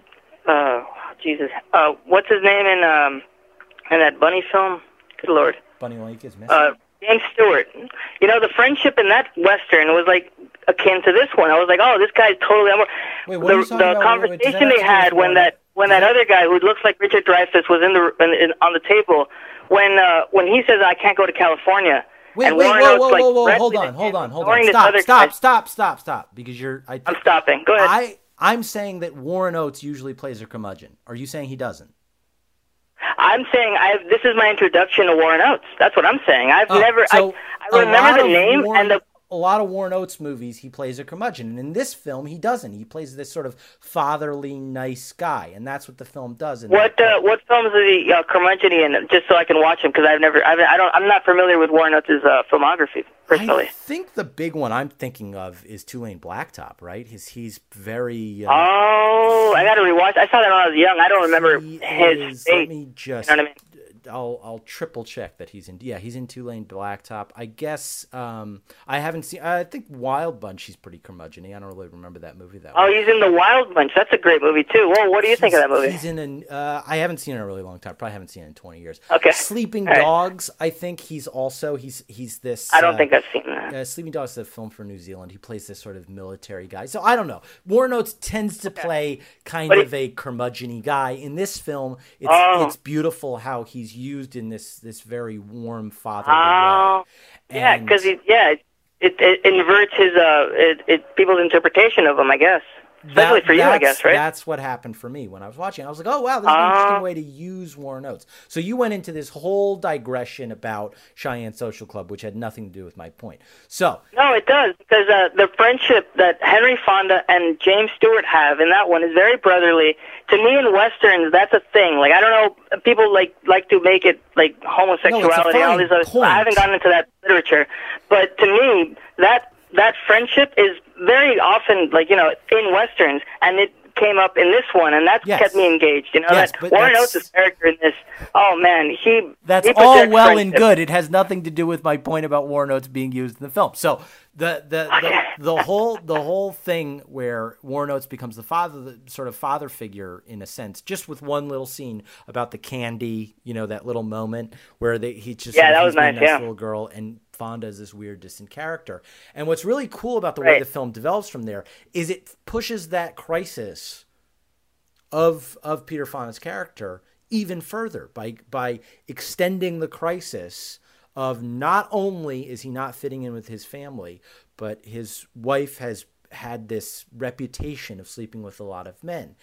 Speaker 2: uh, uh, Jesus, uh, what's his name in um, in that bunny film? Good lord,
Speaker 1: Bunny Lake is missing.
Speaker 2: uh, James Stewart. You know, the friendship in that western was like akin to this one. I was like, oh, this guy's totally.
Speaker 1: Wait,
Speaker 2: the the
Speaker 1: about? Wait, wait,
Speaker 2: conversation they had when that when that other guy who looks like Richard Dreyfuss was in the in, in, on the table when uh, when he says I can't go to California.
Speaker 1: Wait,
Speaker 2: and
Speaker 1: wait,
Speaker 2: Warren
Speaker 1: whoa, whoa,
Speaker 2: like,
Speaker 1: whoa, whoa,
Speaker 2: threatened
Speaker 1: hold on, hold on, hold on. Stop, stop,
Speaker 2: guy.
Speaker 1: stop, stop, stop. Because you're, I,
Speaker 2: I'm stopping. Go ahead.
Speaker 1: I, I'm saying that Warren Oates usually plays a curmudgeon. Are you saying he doesn't?
Speaker 2: I'm saying I this is my introduction to Warren Oates. That's what I'm saying. I've
Speaker 1: Oh,
Speaker 2: never
Speaker 1: so
Speaker 2: I, I remember the name
Speaker 1: Warren-
Speaker 2: and the
Speaker 1: a lot of Warren Oates movies, he plays a curmudgeon, and in this film, he doesn't. He plays this sort of fatherly, nice guy, and that's what the film does. in
Speaker 2: what uh, what films are the uh, curmudgeon in? Just so I can watch them because I've never I've, I don't I'm not familiar with Warren Oates' uh, filmography personally.
Speaker 1: I think the big one I'm thinking of is Two-Lane Blacktop, right? He's he's very. Uh,
Speaker 2: Oh, I got to rewatch. I saw that when I was young. I don't remember his
Speaker 1: is- Let me just.
Speaker 2: You know what I mean?
Speaker 1: I'll I'll triple check that he's in. Yeah, he's in two Two-Lane Blacktop. I guess um, I haven't seen. I think Wild Bunch. He's pretty curmudgeon-y. I don't really remember that movie that
Speaker 2: Oh,
Speaker 1: well.
Speaker 2: he's in the Wild Bunch. That's a great movie too. Whoa, what do you think of that movie?
Speaker 1: He's in an. Uh, I haven't seen it in a really long time. Probably haven't seen it in twenty years.
Speaker 2: Okay.
Speaker 1: Sleeping
Speaker 2: right.
Speaker 1: Dogs. I think he's also he's he's this.
Speaker 2: I don't
Speaker 1: uh,
Speaker 2: think I've seen that.
Speaker 1: uh, Sleeping Dogs is a film for New Zealand. He plays this sort of military guy. So I don't know. Warren Oates tends to play kind
Speaker 2: he-
Speaker 1: of a curmudgeon guy. In this film, it's
Speaker 2: Oh.
Speaker 1: it's beautiful how he's used in this this very warm fatherly
Speaker 2: Oh,
Speaker 1: way.
Speaker 2: yeah, because yeah it, it inverts his uh it, it people's interpretation of him, I guess. Especially
Speaker 1: That-
Speaker 2: for you, I
Speaker 1: that's-
Speaker 2: guess, right?
Speaker 1: That's what happened for me when I was watching. I was like, oh wow, this is an
Speaker 2: Ah.
Speaker 1: interesting way to use Warren Oates. So you went into this whole digression about Cheyenne Social Club, which had nothing to do with my point. So
Speaker 2: No, it does because uh, the friendship that Henry Fonda and James Stewart have in that one is very brotherly. To me, in westerns, that's a thing. Like I don't know, people like like to make it like homosexuality and all these other. I haven't gotten into that literature, but to me, that that friendship is very often like you know in westerns, and it came up in this one, and that's
Speaker 1: Yes.
Speaker 2: kept me engaged. You know,
Speaker 1: Yes,
Speaker 2: that Warren Oates' character in this. Oh man, he
Speaker 1: That's
Speaker 2: he
Speaker 1: all well and good. It has nothing to do with my point about Warren Oates being used in the film. So the the oh, the, the whole the whole thing where Warren Oates becomes the father, the sort of father figure in a sense, just with one little scene about the candy, you know, that little moment where they he just
Speaker 2: Yeah,
Speaker 1: sort of-
Speaker 2: that was nice, yeah.
Speaker 1: little girl and Fonda is this weird distant character. And what's really cool about the way the film develops from there is it pushes that crisis of of Peter Fonda's character even further by by extending the crisis of not only is he not fitting in with his family, but his wife has had this reputation of sleeping with a lot of men.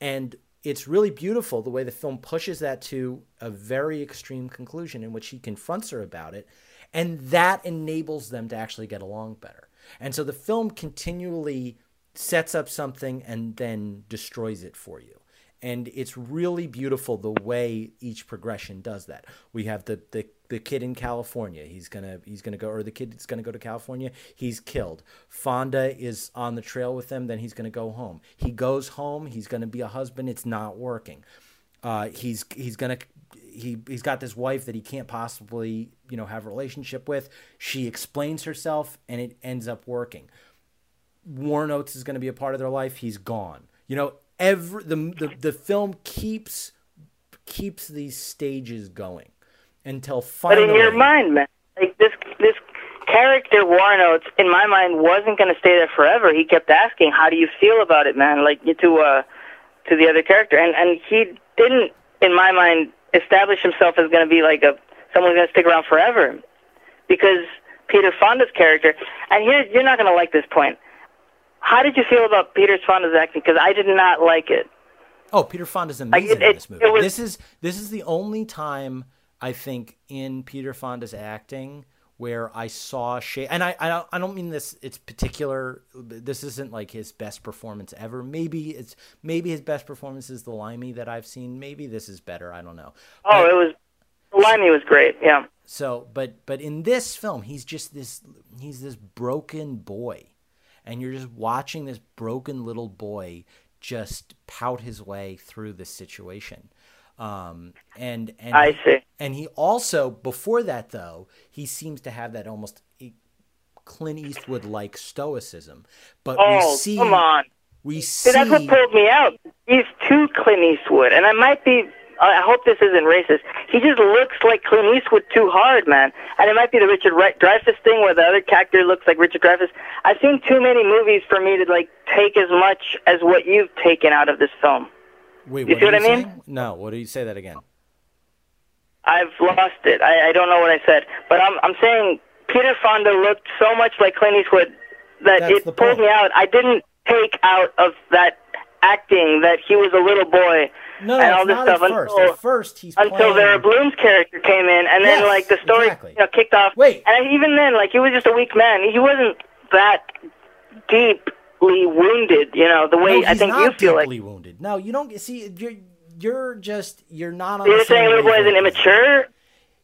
Speaker 1: And it's really beautiful the way the film pushes that to a very extreme conclusion in which he confronts her about it. And that enables them to actually get along better. And so the film continually sets up something and then destroys it for you and it's really beautiful the way each progression does that. We have the the, the kid in California. He's gonna he's gonna go, or the kid's gonna go to California. He's killed. Fonda is on the trail with them. Then he's gonna go home. He goes home. He's gonna be a husband. It's not working. Uh, he's he's gonna he he's got this wife that he can't possibly you know have a relationship with. She explains herself, and it ends up working. Warren Oates is going to be a part of their life. He's gone. You know, every the the, the film keeps keeps these stages going until finally.
Speaker 2: But in your mind, man, like this this character Warren Oates, in my mind, wasn't going to stay there forever. He kept asking, "How do you feel about it, man?" Like to uh to the other character, and and he didn't, in my mind, establish himself as going to be like a someone who's going to stick around forever, because Peter Fonda's character, and here you're not going to like this point. How did you feel about Peter Fonda's acting? Because I did not like it.
Speaker 1: Oh, Peter Fonda's amazing
Speaker 2: it-
Speaker 1: in this movie.
Speaker 2: was-
Speaker 1: this is this is the only time I think in Peter Fonda's acting where I saw shade. And I I don't, I don't mean this. It's particular. This isn't like his best performance ever. Maybe it's maybe his best performance is the Limey that I've seen. Maybe this is better. I don't know.
Speaker 2: Oh, it was the Limey was great. Yeah.
Speaker 1: So, but but in this film, he's just this he's this broken boy, and you're just watching this broken little boy just pout his way through this situation. Um, and and
Speaker 2: I see.
Speaker 1: And he also before that though, he seems to have that almost Clint Eastwood like stoicism. But we
Speaker 2: Oh,
Speaker 1: see
Speaker 2: come on.
Speaker 1: we see
Speaker 2: that's what pulled me out. He's too Clint Eastwood, and I might be. I hope this isn't racist. He just looks like Clint Eastwood too hard, man. And it might be the Richard Re- Dreyfuss thing, where the other character looks like Richard Dreyfuss. I've seen too many movies for me to like take as much as what you've taken out of this film.
Speaker 1: Wait,
Speaker 2: you
Speaker 1: what
Speaker 2: see what
Speaker 1: you
Speaker 2: I mean?
Speaker 1: saying? No, what do you say that again?
Speaker 2: I've lost it. I, I don't know what I said, but I'm I'm saying Peter Fonda looked so much like Clint Eastwood that
Speaker 1: That's
Speaker 2: it pulled
Speaker 1: point.
Speaker 2: me out. I didn't take out of that acting that he was a little boy
Speaker 1: No,
Speaker 2: and all this stuff
Speaker 1: at first.
Speaker 2: until
Speaker 1: At first, he's
Speaker 2: until
Speaker 1: playing...
Speaker 2: Vera Bloom's character came in, and then
Speaker 1: Yes,
Speaker 2: like the story
Speaker 1: exactly.
Speaker 2: you know, kicked off.
Speaker 1: Wait.
Speaker 2: and even then, like he was just a weak man. He wasn't that deeply wounded. You know, the way
Speaker 1: No,
Speaker 2: I think you feel like.
Speaker 1: wounded. No, you don't see. You're just you're not on.
Speaker 2: You're
Speaker 1: the
Speaker 2: saying little boy is an immature,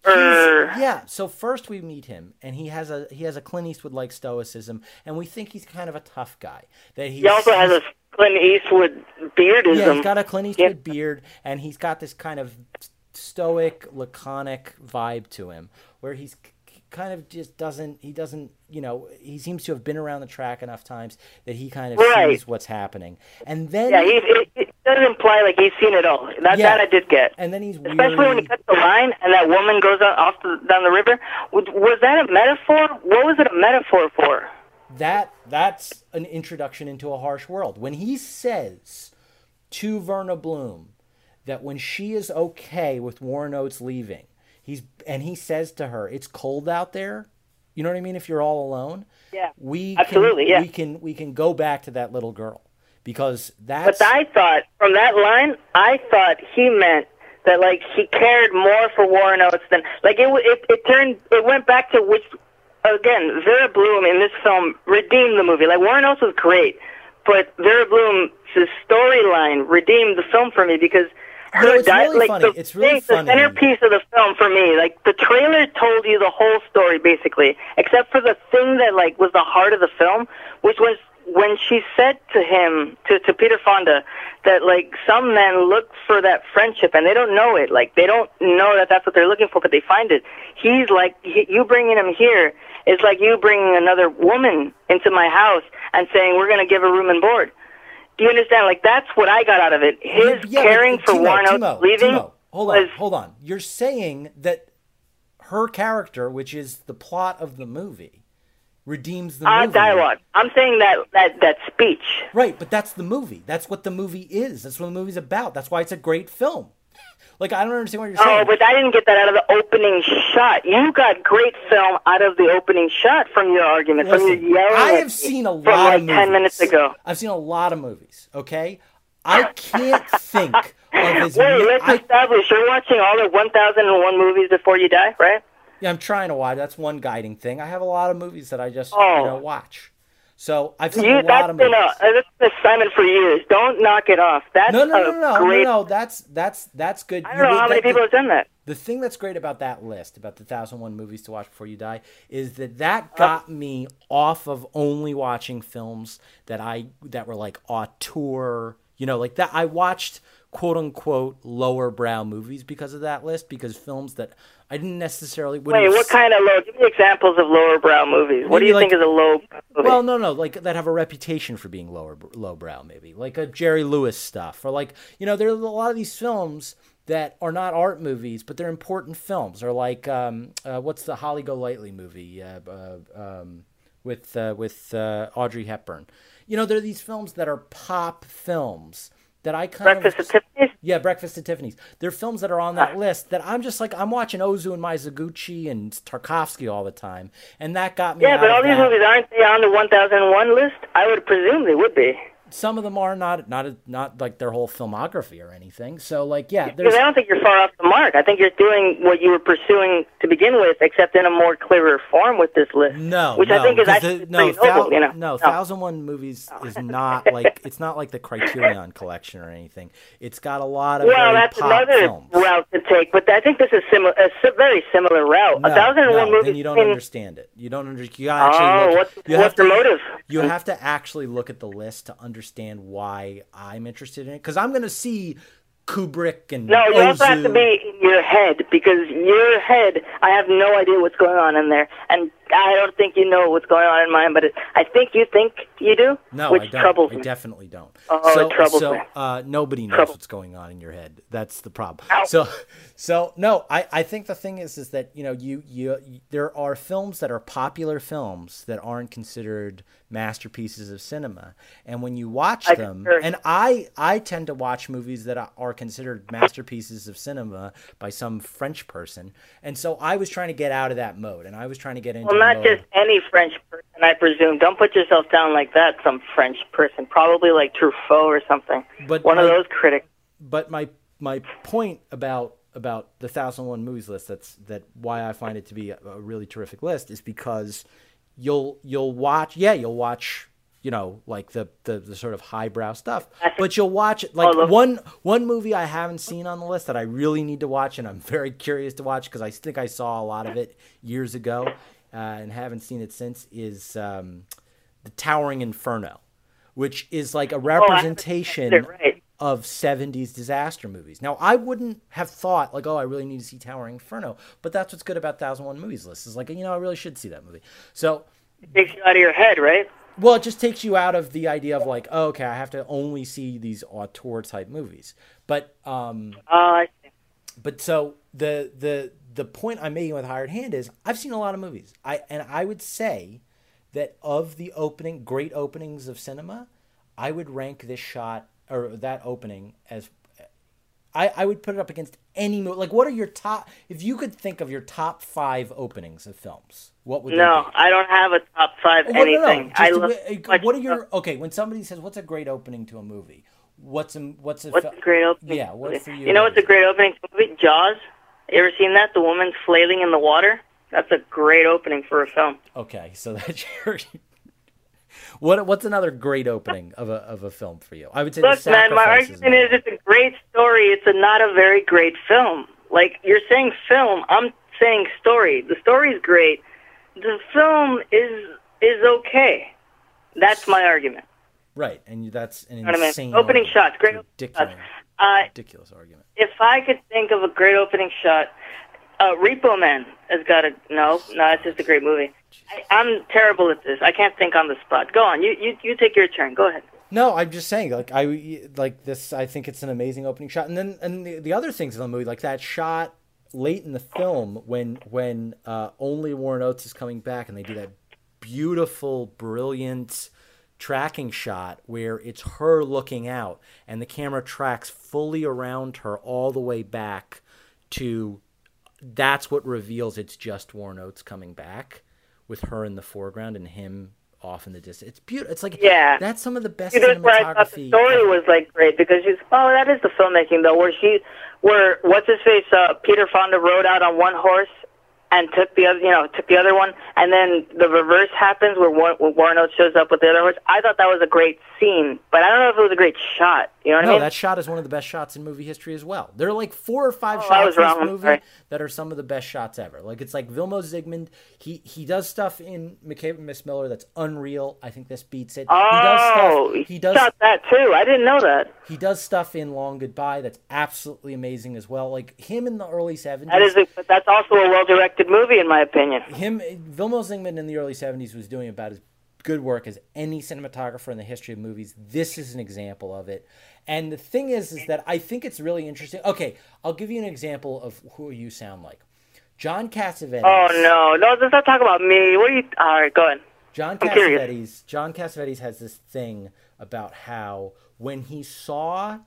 Speaker 1: He's- yeah. So first we meet him, and he has a he has a Clint Eastwood like stoicism, and we think he's kind of a tough guy. That he's,
Speaker 2: he also has a Clint Eastwood beardism.
Speaker 1: yeah, he's got a Clint Eastwood beard, and he's got this kind of stoic, laconic vibe to him, where he's kind of just doesn't he doesn't you know he seems to have been around the track enough times that he kind of
Speaker 2: Right.
Speaker 1: sees what's happening, and then
Speaker 2: Yeah, he, doesn't imply like he's seen it all. That
Speaker 1: Yeah.
Speaker 2: that I did get.
Speaker 1: and then he's
Speaker 2: Especially when he cuts the line and that woman goes on, off the, down the river. Was, was that a metaphor? What was it a metaphor for?
Speaker 1: that that's an introduction into a harsh world. When he says to Verna Bloom that when she is okay with Warren Oates leaving, he's and he says to her, "It's cold out there." You know what I mean? If you're all alone,
Speaker 2: Yeah,
Speaker 1: we
Speaker 2: absolutely,
Speaker 1: can,
Speaker 2: yeah.
Speaker 1: we can we can go back to that little girl because that's.
Speaker 2: But I thought from that line, I thought he meant that like he cared more for Warren Oates than like it. w- It, it turned. It went back to which again Vera Bloom in this film redeemed the movie. Like Warren Oates was great, but Vera Bloom's storyline redeemed the film for me because. Her
Speaker 1: it's
Speaker 2: di-
Speaker 1: really
Speaker 2: like
Speaker 1: funny.
Speaker 2: The,
Speaker 1: It's really
Speaker 2: thing- the
Speaker 1: funny.
Speaker 2: centerpiece of the film for me, like the trailer told you the whole story basically, except for the thing that like was the heart of the film, which was when she said to him, to, to Peter Fonda, that like some men look for that friendship and they don't know it. Like they don't know that that's what they're looking for, but they find it. He's like, he, you bringing him here is like you bringing another woman into my house and saying we're going to give her room and board. Do you understand? Like that's what I got out of it. His
Speaker 1: Yeah,
Speaker 2: caring for
Speaker 1: Timo,
Speaker 2: Oates
Speaker 1: Timo,
Speaker 2: leaving
Speaker 1: Timo, hold
Speaker 2: was
Speaker 1: on, hold on. You're saying that her character, which is the plot of the movie, redeems the
Speaker 2: uh,
Speaker 1: movie.
Speaker 2: dialogue. I'm saying that that that speech.
Speaker 1: Right, but that's the movie. That's what the movie is. That's what the movie's about. That's why it's a great film. Like I don't understand what you're saying.
Speaker 2: Oh, but I didn't get that out of the opening shot. You got great film out of the opening shot from your argument, from
Speaker 1: Listen,
Speaker 2: your yelling.
Speaker 1: I have seen a
Speaker 2: from
Speaker 1: lot
Speaker 2: like
Speaker 1: of movies.
Speaker 2: ten minutes ago.
Speaker 1: I've seen a lot of movies. Okay, I can't think of as
Speaker 2: Wait,
Speaker 1: many.
Speaker 2: let's
Speaker 1: I,
Speaker 2: establish you're watching all the 1,001 movies before you die, right?
Speaker 1: Yeah, I'm trying to watch. That's one guiding thing. I have a lot of movies that I just
Speaker 2: Oh.
Speaker 1: you know watch. So I've seen
Speaker 2: You,
Speaker 1: a lot
Speaker 2: that's
Speaker 1: of
Speaker 2: been
Speaker 1: movies.
Speaker 2: a that's been a assignment for years. Don't knock it off. That's
Speaker 1: no, no, no, no, no,
Speaker 2: great.
Speaker 1: no. That's that's that's good.
Speaker 2: I don't know how many people have done that.
Speaker 1: The thing that's great about that list, about the 1001 movies to watch before you die, is that
Speaker 2: Uh-huh.
Speaker 1: that got me off of only watching films that I that were like auteur, you know, like that I watched quote unquote lower brow movies because of that list because films that I didn't necessarily would
Speaker 2: Wait, what kind of low? Give me examples of lower brow movies. What do you
Speaker 1: like-
Speaker 2: think is a low movie?
Speaker 1: Well, no, no, like that have a reputation for being lower low brow, maybe like a Jerry Lewis stuff, or like you know, there's a lot of these films that are not art movies, but they're important films, or like um, uh, what's the Holly Golightly movie uh, uh, um, with uh, with uh, Audrey Hepburn? You know, there are these films that are pop films that I kind
Speaker 2: Breakfast
Speaker 1: of
Speaker 2: at Tiffany's.
Speaker 1: yeah, Breakfast at Tiffany's. They're films that are on that list that I'm just like I'm watching Ozu and Mizoguchi and Tarkovsky all the time, and that got me.
Speaker 2: Yeah, but all these
Speaker 1: that.
Speaker 2: movies aren't they on the 1001 list? I would presume they would be.
Speaker 1: Some of them are not not not like their whole filmography or anything. So like yeah,
Speaker 2: Because
Speaker 1: there's
Speaker 2: I don't think you're far off the mark. I think you're doing what you were pursuing to begin with, except in a more clearer form with this list.
Speaker 1: no,
Speaker 2: which
Speaker 1: no,
Speaker 2: I think is actually
Speaker 1: the, no,
Speaker 2: noble.
Speaker 1: thou-
Speaker 2: you know,
Speaker 1: no, thousand one movies is not like it's not like the Criterion collection or anything. It's got a lot of
Speaker 2: Well, that's another
Speaker 1: films.
Speaker 2: route to take, but I think this is similar, a very similar route.
Speaker 1: No,
Speaker 2: a thousand and one
Speaker 1: no,
Speaker 2: movies.
Speaker 1: you don't
Speaker 2: in-
Speaker 1: understand it. You don't under, you actually
Speaker 2: Oh,
Speaker 1: look,
Speaker 2: what's,
Speaker 1: you
Speaker 2: what's
Speaker 1: have to,
Speaker 2: motive?
Speaker 1: You have to actually look at the list to understand why I'm interested in it. Because I'm going to see Kubrick and
Speaker 2: No, you also have to be in your head because your head. I have no idea what's going on in there, and I don't think you know what's going on in mine. But it, I think you think you do.
Speaker 1: No,
Speaker 2: which
Speaker 1: I don't.
Speaker 2: troubles
Speaker 1: I definitely don't.
Speaker 2: Oh,
Speaker 1: so,
Speaker 2: it troubles
Speaker 1: so
Speaker 2: me.
Speaker 1: uh, nobody knows
Speaker 2: Trouble.
Speaker 1: what's going on in your head. That's the problem.
Speaker 2: Ow.
Speaker 1: So, so no, I, I think the thing is, is that you know, you, you you there are films that are popular films that aren't considered masterpieces of cinema, and when you watch
Speaker 2: I
Speaker 1: them,
Speaker 2: concur.
Speaker 1: and I I tend to watch movies that are considered masterpieces of cinema by some French person, and so I was trying to get out of that mode, and I was trying to get into
Speaker 2: Well, not just any French person, I presume. Don't put yourself down like that. Some French person, probably like Truffaut or something.
Speaker 1: But
Speaker 2: one of those critics.
Speaker 1: but my my point about about the thousand one movies list that's that why I find it to be a, a really terrific list is because you'll you'll watch yeah you'll watch you know like the the, the sort of highbrow stuff but you'll watch like
Speaker 2: Oh,
Speaker 1: one one movie I haven't seen on the list that I really need to watch and I'm very curious to watch because I think I saw a lot of it years ago uh, and haven't seen it since is um, the Towering Inferno which is like a
Speaker 2: Oh,
Speaker 1: representation
Speaker 2: it, right.
Speaker 1: Of 70s disaster movies. Now, I wouldn't have thought, like, oh, I really need to see Towering Inferno, but that's what's good about 1001 Movies list is like, you know, I really should see that movie. So,
Speaker 2: It takes you out of your head, right?
Speaker 1: well, it just takes you out of the idea of like, oh, okay, I have to only see these auteur type movies. But, um,
Speaker 2: Uh, I see.
Speaker 1: but so the the the point I'm making with Hired Hand is I've seen a lot of movies. I and I would say that of the opening great openings of cinema, I would rank this shot or that opening as I, I would put it up against any movie. Like, what are your top? If you could think of your top five openings of films, what would
Speaker 2: no? I don't have a top five
Speaker 1: well,
Speaker 2: anything.
Speaker 1: No, no.
Speaker 2: I love.
Speaker 1: What are your okay? When somebody says, "What's a great opening to a movie?" What's a what's a,
Speaker 2: what's a great opening?
Speaker 1: Yeah, what for you?
Speaker 2: You know what's a great opening to a movie? Jaws. You ever seen that? The woman flailing in the water. That's a great opening for a film.
Speaker 1: Okay, so that's your. What what's another great opening of a of a film for you? I would say.
Speaker 2: Look, man, my argument is it's a great story. It's a not a very great film. Like you're saying film, I'm saying story. The story's great. The film is is okay. That's my argument.
Speaker 1: Right, and that's an insane
Speaker 2: I mean? opening
Speaker 1: argument.
Speaker 2: shots. Great
Speaker 1: ridiculous,
Speaker 2: shots. Uh,
Speaker 1: ridiculous argument.
Speaker 2: If I could think of a great opening shot, uh, Repo Man has got a no, no. It's just a great movie. I, I'm terrible at this. I can't think on the spot. Go on. You you you take your turn. Go ahead.
Speaker 1: No, I'm just saying, like I like this. I think it's an amazing opening shot, and then and the, the other things in the movie, like that shot late in the film when when uh, only Warren Oates is coming back, and they do that beautiful, brilliant tracking shot where it's her looking out, and the camera tracks fully around her all the way back to. That's what reveals it's just Warren Oates coming back with her in the foreground and him off in the distance. It's beautiful. It's like
Speaker 2: yeah,
Speaker 1: that's some of the best
Speaker 2: That's where I thought the story was like great because she's oh that is the filmmaking though where she where what's his face uh, Peter Fonda rode out on one horse and took the other you know took the other one and then the reverse happens where Warren, where Warren Oates shows up with the other horse. I thought that was a great scene, but I don't know if it was a great shot. You know what
Speaker 1: no,
Speaker 2: I mean?
Speaker 1: that shot is one of the best shots in movie history as well. There are like four or five
Speaker 2: Oh,
Speaker 1: shots in this movie
Speaker 2: sorry.
Speaker 1: that are some of the best shots ever. Like it's like Vilmos Zsigmond. He he does stuff in McCabe and Miss Miller that's unreal. I think this beats it.
Speaker 2: Oh,
Speaker 1: he does oh, stuff. He does
Speaker 2: shot that too. I didn't know that.
Speaker 1: he does stuff in Long Goodbye that's absolutely amazing as well. Like him in the early seventies.
Speaker 2: That is, a, but that's also a well-directed movie in my opinion.
Speaker 1: him Vilmos Zsigmond in the early 70s was doing about as good work as any cinematographer in the history of movies. This is an example of it. And the thing is is that I think it's really interesting. Okay, I'll give you an example of who you sound like. John Cassavetes.
Speaker 2: Oh no, no, let's not talk about me. What are you? All right, go ahead.
Speaker 1: John
Speaker 2: I'm curious.
Speaker 1: Cassavetes. John Cassavetes has this thing about how when he saw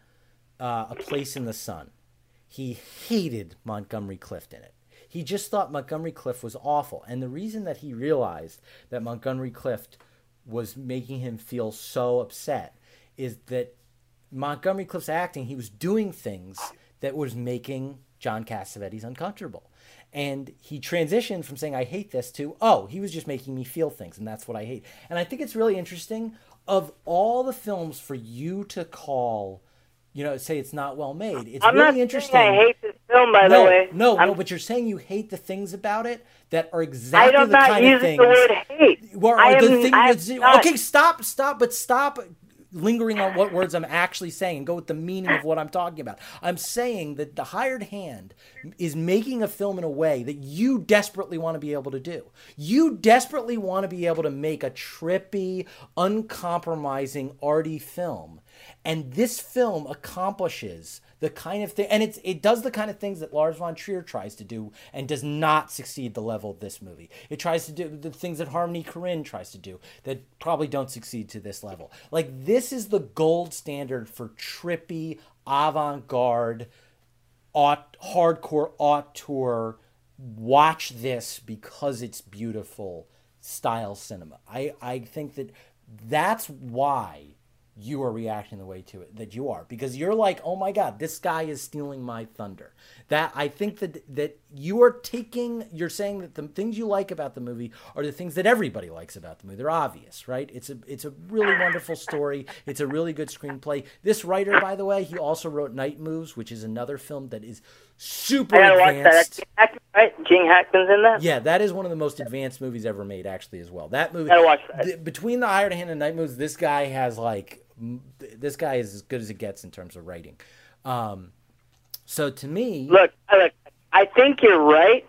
Speaker 1: uh, a place in the sun, he hated Montgomery Clift in it. He just thought Montgomery Clift was awful, and the reason that he realized that Montgomery Clift was making him feel so upset is that Montgomery Clift's acting, he was doing things that was making John Cassavetes uncomfortable. And he transitioned from saying, I hate this to, oh, he was just making me feel things, and that's what I hate. And I think it's really interesting of all the films for you to call, you know, say it's not well made. It's
Speaker 2: I'm
Speaker 1: really
Speaker 2: not
Speaker 1: interesting.
Speaker 2: I hate this film, by
Speaker 1: no,
Speaker 2: the way.
Speaker 1: no,
Speaker 2: I'm,
Speaker 1: no, but you're saying you hate the things about it that are
Speaker 2: I
Speaker 1: exactly
Speaker 2: don't
Speaker 1: the
Speaker 2: not
Speaker 1: kind of things.
Speaker 2: the word hate.
Speaker 1: Well,
Speaker 2: I
Speaker 1: the
Speaker 2: am-
Speaker 1: thing
Speaker 2: I am
Speaker 1: that's-
Speaker 2: not.
Speaker 1: okay, stop, stop, but stop lingering on what words I'm actually saying and go with the meaning of what I'm talking about. I'm saying that the hired hand is making a film in a way that you desperately want to be able to do. You desperately want to be able to make a trippy, uncompromising, arty film. And this film accomplishes the kind of thing, and it's it does the kind of things that Lars von Trier tries to do, and does not succeed the level of this movie. It tries to do the things that Harmony Korine tries to do that probably don't succeed to this level. Like this is the gold standard for trippy, avant-garde, hardcore auteur. Watch this because it's beautiful style cinema. I I think that that's why you are reacting the way to it that you are because you're like oh my god this guy is stealing my thunder that i think that that you are taking you're saying that the things you like about the movie are the things that everybody likes about the movie they're obvious right it's a it's a really wonderful story it's a really good screenplay this writer by the way he also wrote night moves which is another film that is super
Speaker 2: I gotta watch that.
Speaker 1: advanced
Speaker 2: That's Gene Hackman, right? Gene Hackman's in that.
Speaker 1: yeah, that is one of the most advanced movies ever made, actually, as well. That movie,
Speaker 2: Gotta watch that.
Speaker 1: th- between the Hired Hand and Night Moves, this guy has like, this guy is as good as it gets in terms of writing. Um, so to me,
Speaker 2: Look, look, I think you're right.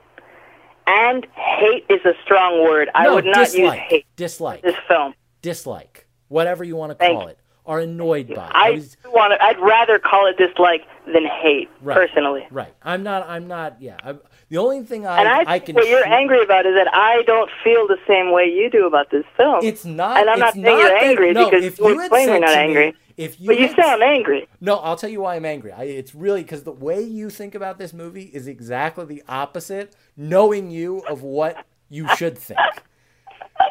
Speaker 2: And hate is a strong word. I would not use
Speaker 1: dislike,
Speaker 2: hate
Speaker 1: dislike,
Speaker 2: this film.
Speaker 1: dislike, whatever you want to call
Speaker 2: you.
Speaker 1: it. are annoyed by.
Speaker 2: I, want. I'd rather call it dislike than hate,
Speaker 1: Right.
Speaker 2: personally.
Speaker 1: right. I'm not. I'm not. Yeah. I'm, the only thing I
Speaker 2: And I,
Speaker 1: I can.
Speaker 2: what you're angry about is that I don't feel the same way you do about this film.
Speaker 1: It's not.
Speaker 2: And I'm not saying you're
Speaker 1: that-
Speaker 2: angry
Speaker 1: no,
Speaker 2: because
Speaker 1: if
Speaker 2: you
Speaker 1: you had
Speaker 2: explain you're
Speaker 1: said
Speaker 2: not
Speaker 1: to me-
Speaker 2: angry.
Speaker 1: if you
Speaker 2: but you
Speaker 1: had
Speaker 2: sound angry.
Speaker 1: No, I'll tell you why I'm angry. I, it's really because the way you think about this movie is exactly the opposite, knowing you of what you should think.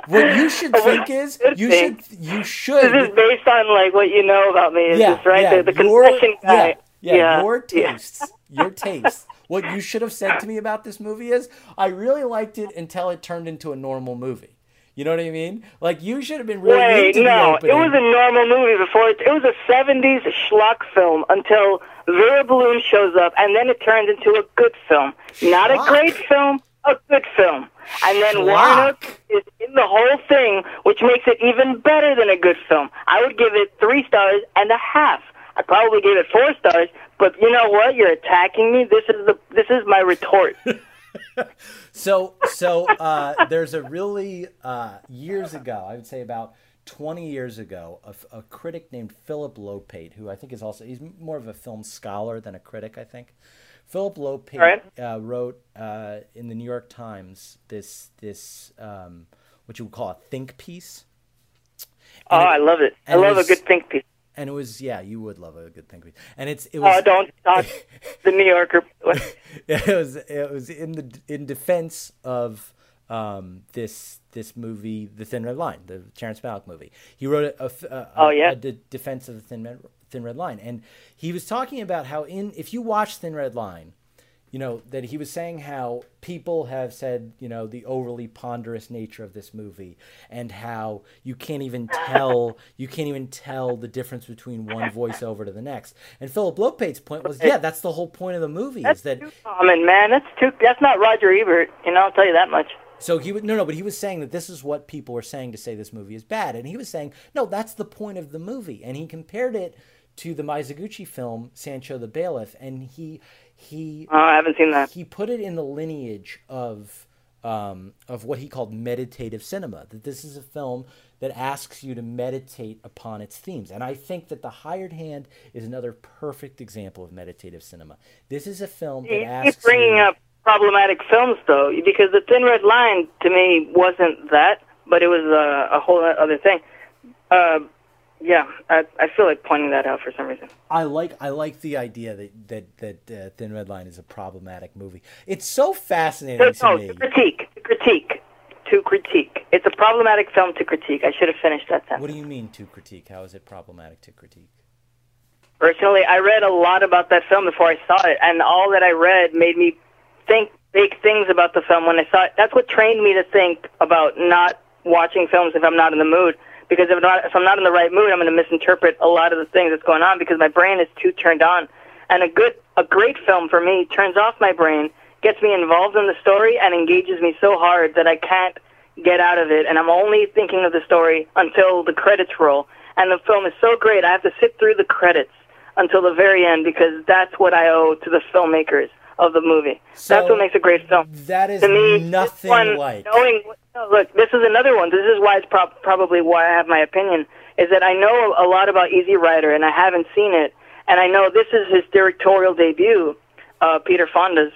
Speaker 1: What you should think is
Speaker 2: should
Speaker 1: you
Speaker 2: think.
Speaker 1: should you
Speaker 2: This is based on like what you know about me. Is
Speaker 1: yeah
Speaker 2: this right?
Speaker 1: yeah
Speaker 2: the, the
Speaker 1: your,
Speaker 2: confession guy.
Speaker 1: yeah, yeah, your
Speaker 2: yeah.
Speaker 1: tastes your taste. What you should have said to me about this movie is I really liked it until it turned into a normal movie. You know what I mean? Like you should have been really
Speaker 2: Wait, no, it was a normal movie before. It, it was a '70s schlock film until Vera Balloon shows up, and then it turns into a good film. Not a great film, a good film. And then Warren
Speaker 1: Schlock?
Speaker 2: Is in the whole thing, which makes it even better than a good film. I would give it three stars and a half. I probably gave it four stars, but you know what? You're attacking me. This is the this is my retort.
Speaker 1: So, so uh, there's a really uh, years ago, I would say about 20 years ago, a, a critic named Philip Lopate, who I think is also he's more of a film scholar than a critic, I think. Philip Lopate
Speaker 2: Right.
Speaker 1: uh, wrote uh, in the New York Times this this um, what you would call a think piece,
Speaker 2: oh, I love it. I love a good think piece.
Speaker 1: And it was yeah, you would love a good think piece, and it's it
Speaker 2: Oh,
Speaker 1: was
Speaker 2: don't talk the New Yorker.
Speaker 1: it was it was in the in defense of um, this this movie, The Thin Red Line, the Terrence Malick movie. He wrote a, a, a-
Speaker 2: Oh, yeah?
Speaker 1: a defense of the Thin Red, Thin Red Line, and he was talking about how in if you watch Thin Red Line, you know that he was saying how people have said you know the overly ponderous nature of this movie and how you can't even tell you can't even tell the difference between one voiceover to the next and philip lopate's point was yeah that's the whole point of the movie is that
Speaker 2: too common, man. That's too. That's not Roger Ebert. You know, I'll tell you that much.
Speaker 1: So he would no no, but he was saying that this is what people were saying to say this movie is bad, and he was saying no, that's the point of the movie, and he compared it to the Mizoguchi film Sansho the Bailiff, and he he
Speaker 2: Oh, I haven't seen that.
Speaker 1: he put it in the lineage of um, of what he called meditative cinema. That this is a film that asks you to meditate upon its themes, and I think that The Hired Hand is another perfect example of meditative cinema. This is a film that asks
Speaker 2: keep bringing
Speaker 1: you,
Speaker 2: up problematic films, though, because the Thin Red Line to me wasn't that, but it was uh, a whole other thing. Uh, yeah, I, I feel like pointing that out for some reason.
Speaker 1: I like I like the idea that that that uh, Thin Red Line is a problematic movie. It's so fascinating
Speaker 2: No,
Speaker 1: to
Speaker 2: no,
Speaker 1: me.
Speaker 2: to critique, to critique, to critique. It's a problematic film to critique. I should have finished that sentence.
Speaker 1: What do you mean to critique? How is it problematic to critique?
Speaker 2: Personally, I read a lot about that film before I saw it, and all that I read made me think big things about the film when I saw it. That's what trained me to think about not watching films if I'm not in the mood. Because if, not, if I'm not in the right mood, I'm going to misinterpret a lot of the things that's going on because my brain is too turned on. And a good, a great film for me turns off my brain, gets me involved in the story, and engages me so hard that I can't get out of it. And I'm only thinking of the story until the credits roll. And the film is so great, I have to sit through the credits until the very end because that's what I owe to the filmmakers of the movie.
Speaker 1: So,
Speaker 2: that's what makes a great film.
Speaker 1: That is
Speaker 2: To me,
Speaker 1: nothing
Speaker 2: one,
Speaker 1: like.
Speaker 2: knowing. No, look, this is another one. This is why it's prob- probably why I have my opinion. Is that I know a lot about Easy Rider and I haven't seen it, and I know this is his directorial debut, uh, Peter Fonda's,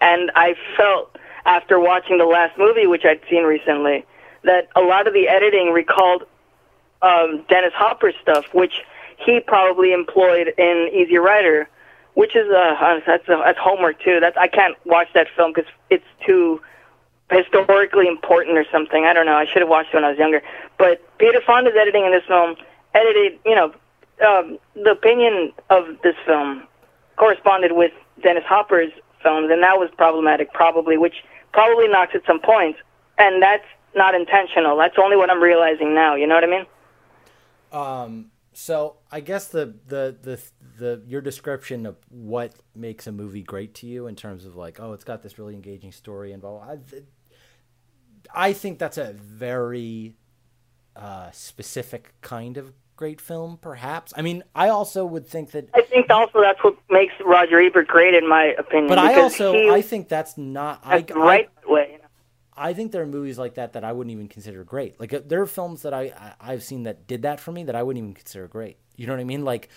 Speaker 2: and I felt after watching the last movie, which I'd seen recently, that a lot of the editing recalled um, Dennis Hopper's stuff, which he probably employed in Easy Rider, which is uh, that's uh, that's homework too. That's I can't watch that film because it's too historically important or something. I don't know. I should have watched it when I was younger. But Peter Fonda's editing in this film edited, you know, um, the opinion of this film corresponded with Dennis Hopper's films, and that was problematic, probably, which probably knocks at some points. And that's not intentional. That's only what I'm realizing now. You know what I mean?
Speaker 1: Um, so I guess the, the the the your description of what makes a movie great to you in terms of like, oh, it's got this really engaging story blah I, I think that's a very uh, specific kind of great film, perhaps. I mean, I also would think that
Speaker 2: I think also that's what makes Roger Ebert great, in my opinion.
Speaker 1: But I also
Speaker 2: he
Speaker 1: I think that's not I,
Speaker 2: that's right way. You know?
Speaker 1: I think there are movies like that that I wouldn't even consider great. Like uh, there are films that I, I I've seen that did that for me that I wouldn't even consider great. You know what I mean? Like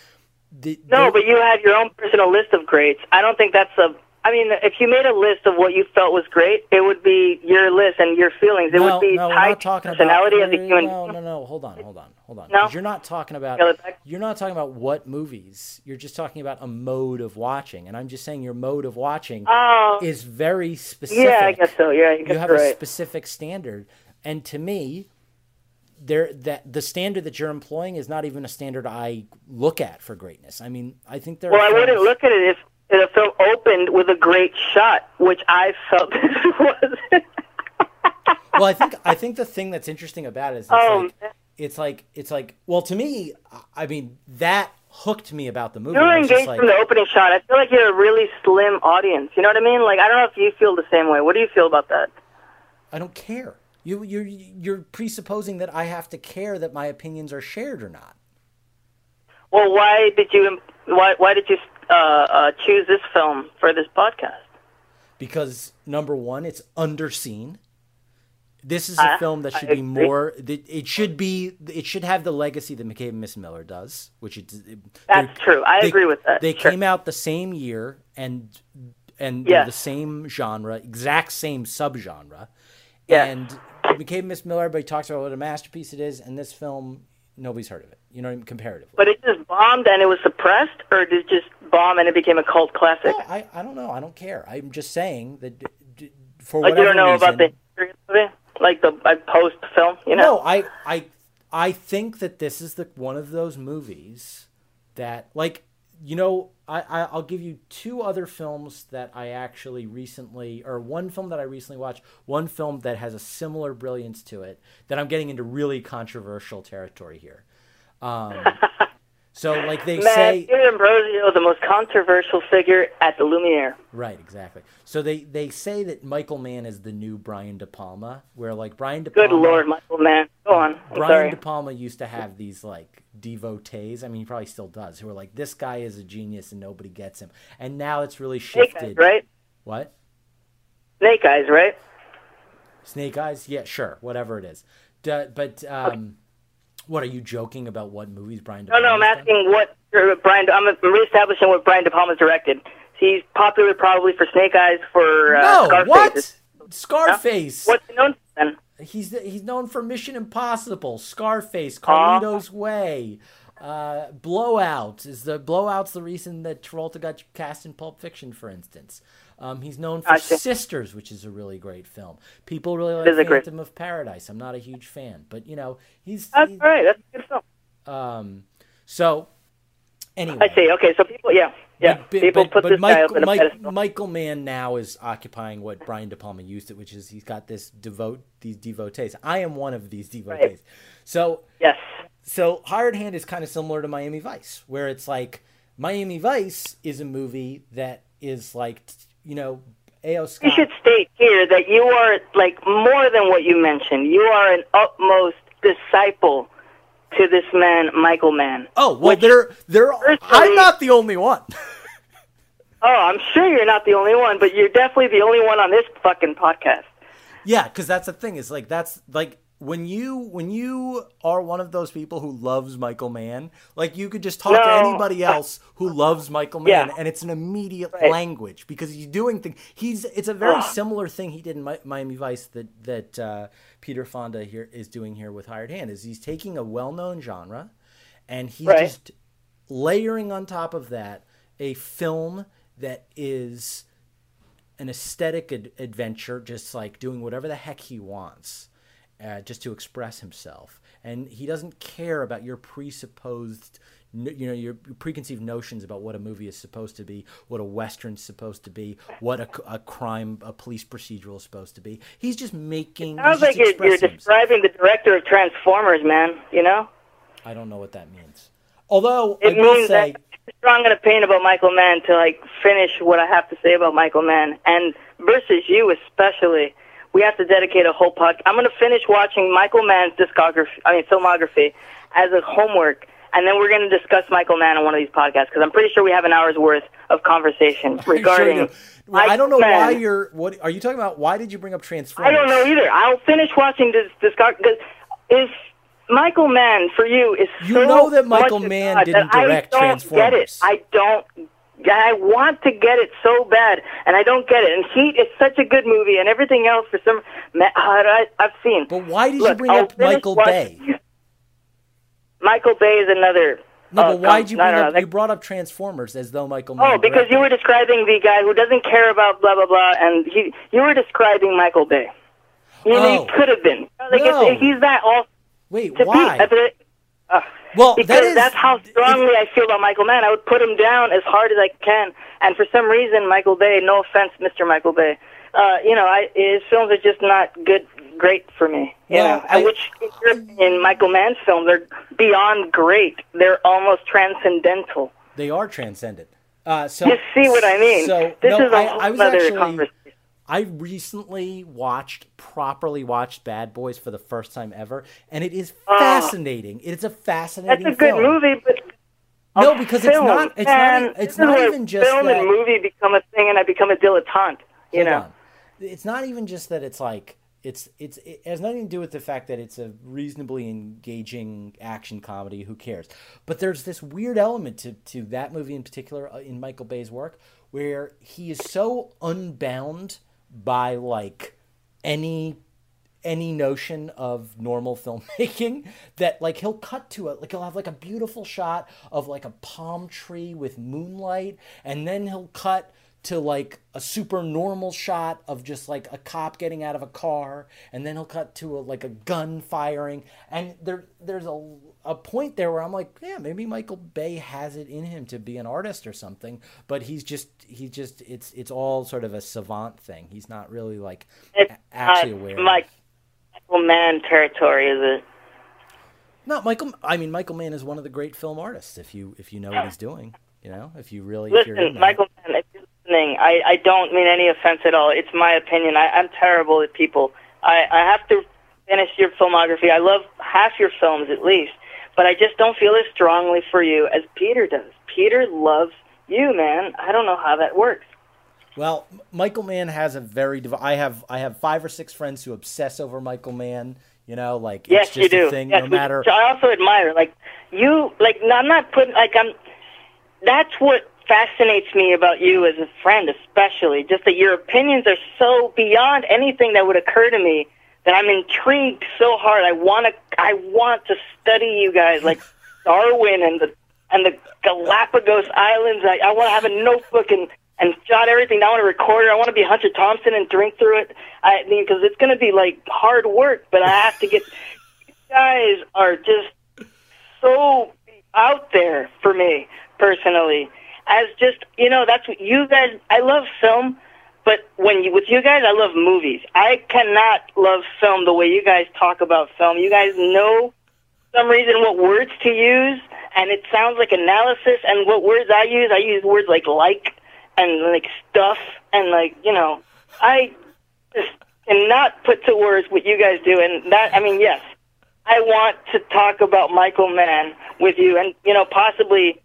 Speaker 1: the,
Speaker 2: No, but you have your own personal list of greats. I don't think that's a. I mean, if you made a list of what you felt was great, it would be your list and your feelings. It
Speaker 1: no,
Speaker 2: would be
Speaker 1: no,
Speaker 2: tied to personality
Speaker 1: about,
Speaker 2: as a human.
Speaker 1: No, no, no. Hold on, hold on, hold on.
Speaker 2: No?
Speaker 1: You're not talking about.
Speaker 2: Scale it back?
Speaker 1: You're not talking about what movies. You're just talking about a mode of watching, and I'm just saying your mode of watching
Speaker 2: Oh,
Speaker 1: is very specific.
Speaker 2: yeah, I guess so. Yeah, I guess
Speaker 1: you have
Speaker 2: you're
Speaker 1: a specific standard, and to me, there that the standard that you're employing is not even a standard I look at for greatness. I mean, I think there.
Speaker 2: Well, I wouldn't look at it if the film opened with a great shot, which I felt this was.
Speaker 1: well, I think I think the thing that's interesting about it is it's
Speaker 2: Oh,
Speaker 1: like it's like it's like well to me, I mean that hooked me about the movie.
Speaker 2: you were
Speaker 1: I was just
Speaker 2: engaged
Speaker 1: like,
Speaker 2: from the opening shot. I feel like you're a really slim audience. You know what I mean? Like I don't know if you feel the same way. What do you feel about that?
Speaker 1: I don't care. You you're you're presupposing that I have to care that my opinions are shared or not.
Speaker 2: Well, why did you why why did you uh, uh, choose this film for this podcast?
Speaker 1: because number one, it's underseen. This is a
Speaker 2: I-
Speaker 1: film that
Speaker 2: I
Speaker 1: should be
Speaker 2: agree.
Speaker 1: more. It should be. It should have the legacy that McCabe and Miss Miller does, which it. it-
Speaker 2: That's true. I
Speaker 1: they-
Speaker 2: agree with that.
Speaker 1: They
Speaker 2: Sure.
Speaker 1: came out the same year and and
Speaker 2: Yes.
Speaker 1: the same genre, exact same subgenre.
Speaker 2: Yes.
Speaker 1: And McCabe and Miss Miller, everybody talks about what a masterpiece it is, and this film, nobody's heard of it. You know, what I mean? comparatively.
Speaker 2: But it just bombed and it was suppressed, or did it just bomb and it became a cult classic?
Speaker 1: No, I, I don't know. I don't care. I'm just saying that d- for
Speaker 2: like you
Speaker 1: whatever
Speaker 2: don't know
Speaker 1: reason,
Speaker 2: about the history of movie, like the like, post film. You know?
Speaker 1: No, I, I, I think that this is the one of those movies that, like, you know, I, I I'll give you two other films that I actually recently, or one film that I recently watched, one film that has a similar brilliance to it. That I'm getting into really controversial territory here. Um, so, like they
Speaker 2: Man,
Speaker 1: say,
Speaker 2: Peter Ambrosio, the most controversial figure at the Lumiere.
Speaker 1: Right, exactly. So they they say that Michael Mann is the new Brian De Palma, where like Brian De Palma.
Speaker 2: Good Lord, Michael, man. Go on. I'm
Speaker 1: Brian
Speaker 2: sorry.
Speaker 1: De Palma used to have these like devotees. I mean, he probably still does. Who are like, this guy is a genius and nobody gets him. And now it's really
Speaker 2: Snake
Speaker 1: shifted.
Speaker 2: Eyes, right?
Speaker 1: What?
Speaker 2: Snake Eyes, right?
Speaker 1: Snake Eyes? Yeah, sure, whatever it is. D- but um, what are you joking about? What movies Brian De
Speaker 2: No, no, I'm asking what uh, Brian. I'm reestablishing what Brian De Palma's directed. He's popular probably for Snake Eyes, for uh,
Speaker 1: No,
Speaker 2: Scarface.
Speaker 1: what? Scarface.
Speaker 2: What's known for then?
Speaker 1: He's he's known for Mission Impossible, Scarface. Carlito's Way, uh, Blowout. Is the Blowout's the reason that Travolta got cast in Pulp Fiction, for instance? Um, he's known for. Sisters, which is a really great film. People really like
Speaker 2: a great-
Speaker 1: Phantom of Paradise. I'm not a huge fan, but you know he's.
Speaker 2: That's right. That's a good film.
Speaker 1: um, so anyway,
Speaker 2: I see. Okay, so people, yeah, yeah,
Speaker 1: but,
Speaker 2: people
Speaker 1: but,
Speaker 2: put
Speaker 1: but
Speaker 2: this
Speaker 1: Michael, Mike,
Speaker 2: pedestal.
Speaker 1: Michael Mann now is occupying what Brian De Palma used it, which is he's got this devote these devotees. I am one of these devotees. So
Speaker 2: Yes.
Speaker 1: so Hired Hand is kind of similar to Miami Vice, where it's like Miami Vice is a movie that is like you know A.O.
Speaker 2: You should state here that you are like more than what you mentioned. You are an utmost disciple to this man, Michael Mann.
Speaker 1: oh well,
Speaker 2: which-
Speaker 1: they're they're. I'm not the only one.
Speaker 2: Oh, I'm sure you're not the only one, but you're definitely the only one on this fucking podcast.
Speaker 1: Yeah, because that's the thing. Is like that's like when you when you are one of those people who loves Michael Mann, like you could just talk to anybody else who loves Michael Mann,
Speaker 2: Yeah.
Speaker 1: and it's an immediate
Speaker 2: Right.
Speaker 1: language because he's doing things. He's it's a very
Speaker 2: Ugh.
Speaker 1: similar thing he did in Mi- Miami Vice that that uh, Peter Fonda here is doing here with Hired Hand. Is he's taking a well known genre, and he's
Speaker 2: Right.
Speaker 1: just layering on top of that a film that is an aesthetic ad- adventure, just like doing whatever the heck he wants, uh, just to express himself. And he doesn't care about your presupposed, you know, your preconceived notions about what a movie is supposed to be, what a western's supposed to be, what a crime, a police procedural is supposed to be. He's just making.
Speaker 2: It
Speaker 1: Sounds
Speaker 2: like you're, you're describing the director of Transformers, man. You know,
Speaker 1: I don't know what that means. Although
Speaker 2: it
Speaker 1: I
Speaker 2: means
Speaker 1: say,
Speaker 2: that I'm strong an opinion about Michael Mann to like finish what I have to say about Michael Mann, and versus you especially. We have to dedicate a whole podcast. I'm going to finish watching Michael Mann's discography, I mean filmography, as a homework, and then we're going to discuss Michael Mann on one of these podcasts because I'm pretty sure we have an hour's worth of conversation regarding.
Speaker 1: Sure well, I don't know
Speaker 2: Mann.
Speaker 1: why you're. What are you talking about? Why did you bring up Transformers?
Speaker 2: I don't know either. I'll finish watching this. discography. because is Michael Mann for you is
Speaker 1: You
Speaker 2: so
Speaker 1: know that Michael Mann didn't direct
Speaker 2: I don't Get it.
Speaker 1: Transformers.
Speaker 2: I don't. I want to get it so bad, and I don't get it. And Heat is such a good movie, and everything else for some I, I've seen.
Speaker 1: But why did you bring
Speaker 2: I'll
Speaker 1: up Michael Bay?
Speaker 2: Michael Bay is another.
Speaker 1: No,
Speaker 2: uh,
Speaker 1: but why did you bring up? You brought up Transformers as though Michael. Mann
Speaker 2: Oh, because you were describing the guy who doesn't care about blah blah blah, and he you were describing Michael Bay. You know,
Speaker 1: Oh.
Speaker 2: he could have been. Like
Speaker 1: No.
Speaker 2: he's that all
Speaker 1: Wait, why?
Speaker 2: be. Uh,
Speaker 1: Well,
Speaker 2: because
Speaker 1: that is-
Speaker 2: that's how strongly I feel about Michael Mann. I would put him down as hard as I can, and for some reason, Michael Bay. No offense, Mr. Michael Bay. Uh, you know, I, his films are just not good, great for me. You
Speaker 1: Well,
Speaker 2: know,
Speaker 1: I-
Speaker 2: which in Michael Mann's films are beyond great. They're almost transcendental.
Speaker 1: They are transcendent. Uh, so
Speaker 2: You see what I mean?
Speaker 1: So
Speaker 2: this
Speaker 1: no,
Speaker 2: is a
Speaker 1: I,
Speaker 2: whole
Speaker 1: I was
Speaker 2: other
Speaker 1: actually. I recently watched, properly watched Bad Boys for the first time ever, and it is fascinating. It is a fascinating.
Speaker 2: That's a good movie, but
Speaker 1: No, because it's not. It's
Speaker 2: man,
Speaker 1: not. It's not even just
Speaker 2: film
Speaker 1: that.
Speaker 2: and movie become a thing, and I become a dilettante. You know,
Speaker 1: on. It's not even just that it's like it's it's it has nothing to do with the fact that it's a reasonably engaging action comedy. Who cares? But there's this weird element to to that movie in particular uh, in Michael Bay's work where he is so unbound by like any any notion of normal filmmaking that like he'll cut to it. Like he'll have like a beautiful shot of like a palm tree with moonlight and then he'll cut to like a super normal shot of just like a cop getting out of a car and then he'll cut to a, like a gun firing. And there there's a, a point there where I'm like yeah maybe Michael Bay has it in him to be an artist or something but he's just he just it's it's all sort of a savant thing he's not really like
Speaker 2: it's
Speaker 1: a- actually
Speaker 2: not
Speaker 1: aware
Speaker 2: Mike, Michael Mann territory, is it?
Speaker 1: No, Michael. I mean, Michael Mann is one of the great film artists. If you if you know what he's doing, you know, if you really if you're
Speaker 2: Listen. Michael Mann, if you're listening, I, I don't mean any offense at all. It's my opinion. I, I'm terrible at people. I, I have to finish your filmography. I love half your films at least, but I just don't feel as strongly for you as Peter does. Peter loves you, man. I don't know how that works.
Speaker 1: Well, Michael Mann has a very. Div- I have I have five or six friends who obsess over Michael Mann. You know, like
Speaker 2: Yes,
Speaker 1: it's just
Speaker 2: you do.
Speaker 1: a thing.
Speaker 2: yes,
Speaker 1: no matter.
Speaker 2: which I also admire. Like you, like no, I'm not putting like I'm. That's what fascinates me about you as a friend, especially. Just that your opinions are so beyond anything that would occur to me. That I'm intrigued so hard. I want to. I want to study you guys, like Darwin and the and the Galapagos Islands. I, I want to have a notebook and and jot everything down on a recorder. I want to be Hunter Thompson and drink through it. I mean, because it's going to be like hard work, but I have to get. You guys are just so out there for me personally. As just you know, that's what you guys. I love film, but when you with you guys, I love movies. I cannot love film the way you guys talk about film. You guys know some reason what words to use, and it sounds like analysis. And what words I use, I use words like like and like stuff and like you know, I just cannot put to words what you guys do. And that, I mean, yes, I want to talk about Michael Mann with you, and you know, possibly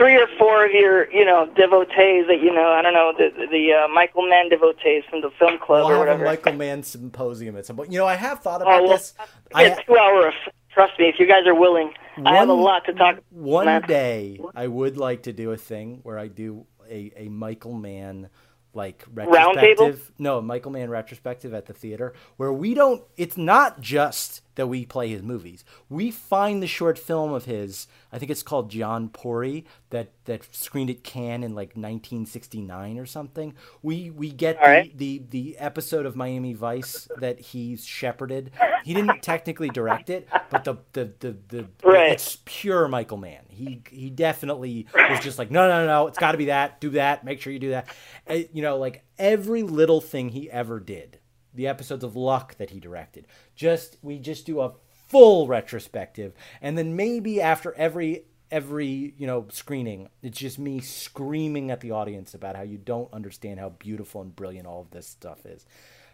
Speaker 2: three or four of your, you know, devotees that you know. I don't know the the uh, Michael Mann devotees from the film club
Speaker 1: We'll
Speaker 2: or
Speaker 1: have a
Speaker 2: whatever.
Speaker 1: Michael Mann symposium at some point. You know, I have thought about
Speaker 2: Oh, well,
Speaker 1: this. I,
Speaker 2: yeah, two hour. of- Trust me, if you guys are willing, I have a
Speaker 1: One-
Speaker 2: lot to talk. about.
Speaker 1: One day, I would like to do a thing where I do a, a Michael Mann like retrospective. No, Michael Mann retrospective at the theater where we don't. It's not just that we play his movies. We find the short film of his. I think it's called Jaunpuri that that screened at Cannes in like 1969 or something. We we get the,
Speaker 2: right.
Speaker 1: the the episode of Miami Vice that he shepherded. He didn't technically direct it, but the the the, the
Speaker 2: Right.
Speaker 1: it's pure Michael Mann. He he definitely was just like no no no no it's got to be that do that make sure you do that. Uh, you know like every little thing he ever did. The episodes of Luck that he directed. Just we just do a full retrospective and then maybe after every every you know screening it's just me screaming at the audience about how you don't understand how beautiful and brilliant all of this stuff is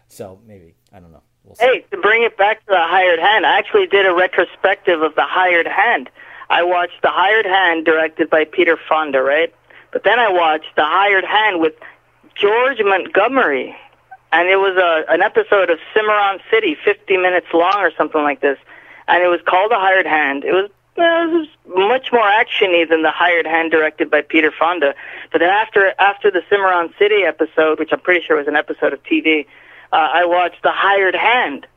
Speaker 1: so maybe i don't know we'll.
Speaker 2: Hey, to bring it back to the hired hand, I actually did a retrospective of the hired hand. I watched The Hired Hand, directed by Peter Fonda, right? But then I watched The Hired Hand with George Montgomery, and it was a an episode of Cimarron City, 50 minutes long or something like this, and it was called The Hired Hand. It was well, it was much more actiony than the Hired Hand directed by Peter Fonda. But then after after the Cimarron City episode, which I'm pretty sure was an episode of TV, uh, I watched The Hired Hand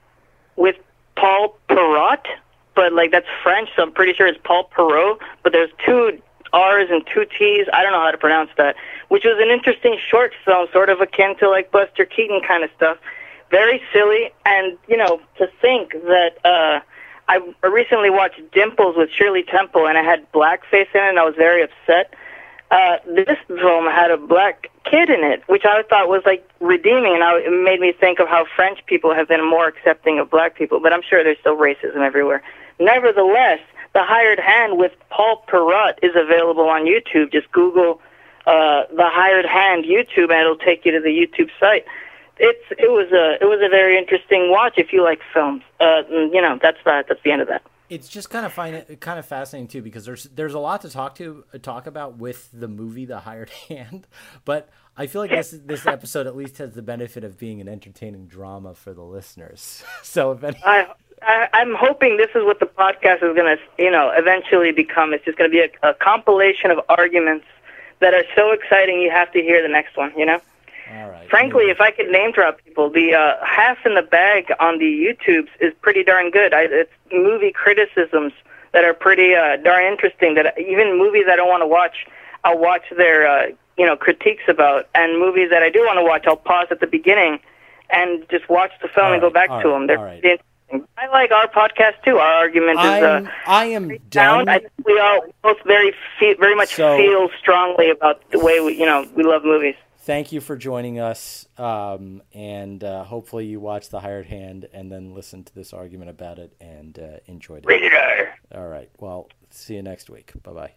Speaker 2: with Paul Perrot, but like that's French, so I'm pretty sure it's Paul Perot. But there's two R's and two T's. I don't know how to pronounce that. Which was an interesting short film, sort of akin to like Buster Keaton kind of stuff. Very silly, and you know, to think that. uh I recently watched Dimples with Shirley Temple, and it had blackface in it, and I was very upset. Uh, this film had a black kid in it, which I thought was like redeeming, and I, it made me think of how French people have been more accepting of black people. But I'm sure there's still racism everywhere. Nevertheless, The Hired Hand with Paul Perrot is available on YouTube. Just Google uh, The Hired Hand YouTube, and it'll take you to the YouTube site it's it was a it was a very interesting watch if you like films. Uh, you know, that's that. That's the end of that.
Speaker 1: It's just kind of find it kind of fascinating too because there's there's a lot to talk to talk about with the movie The Hired Hand, but I feel like this this episode at least has the benefit of being an entertaining drama for the listeners. So if any.
Speaker 2: I, I, I'm hoping this is what the podcast is going to, you know, eventually become. It's just going to be a, a compilation of arguments that are so exciting you have to hear the next one. You know.
Speaker 1: All right.
Speaker 2: Frankly, if I could name drop people, the uh, half in the bag on the YouTubes is pretty darn good. I, it's movie criticisms that are pretty uh, darn interesting. That even movies I don't want to watch, I'll watch their uh, you know critiques about, and movies that I do want to watch, I'll pause at the beginning and just watch the film
Speaker 1: All
Speaker 2: and go back
Speaker 1: all
Speaker 2: to
Speaker 1: right,
Speaker 2: them. They're
Speaker 1: all right.
Speaker 2: I like our podcast too. Our argument is
Speaker 1: I'm,
Speaker 2: uh,
Speaker 1: I am done.
Speaker 2: I think we all both very fe- very much
Speaker 1: So-
Speaker 2: feel strongly about the way we you know we love movies.
Speaker 1: Thank you for joining us, um, and uh, hopefully you watch The Hired Hand and then listen to this argument about it and uh, enjoyed it. All right. Well, see you next week. Bye bye.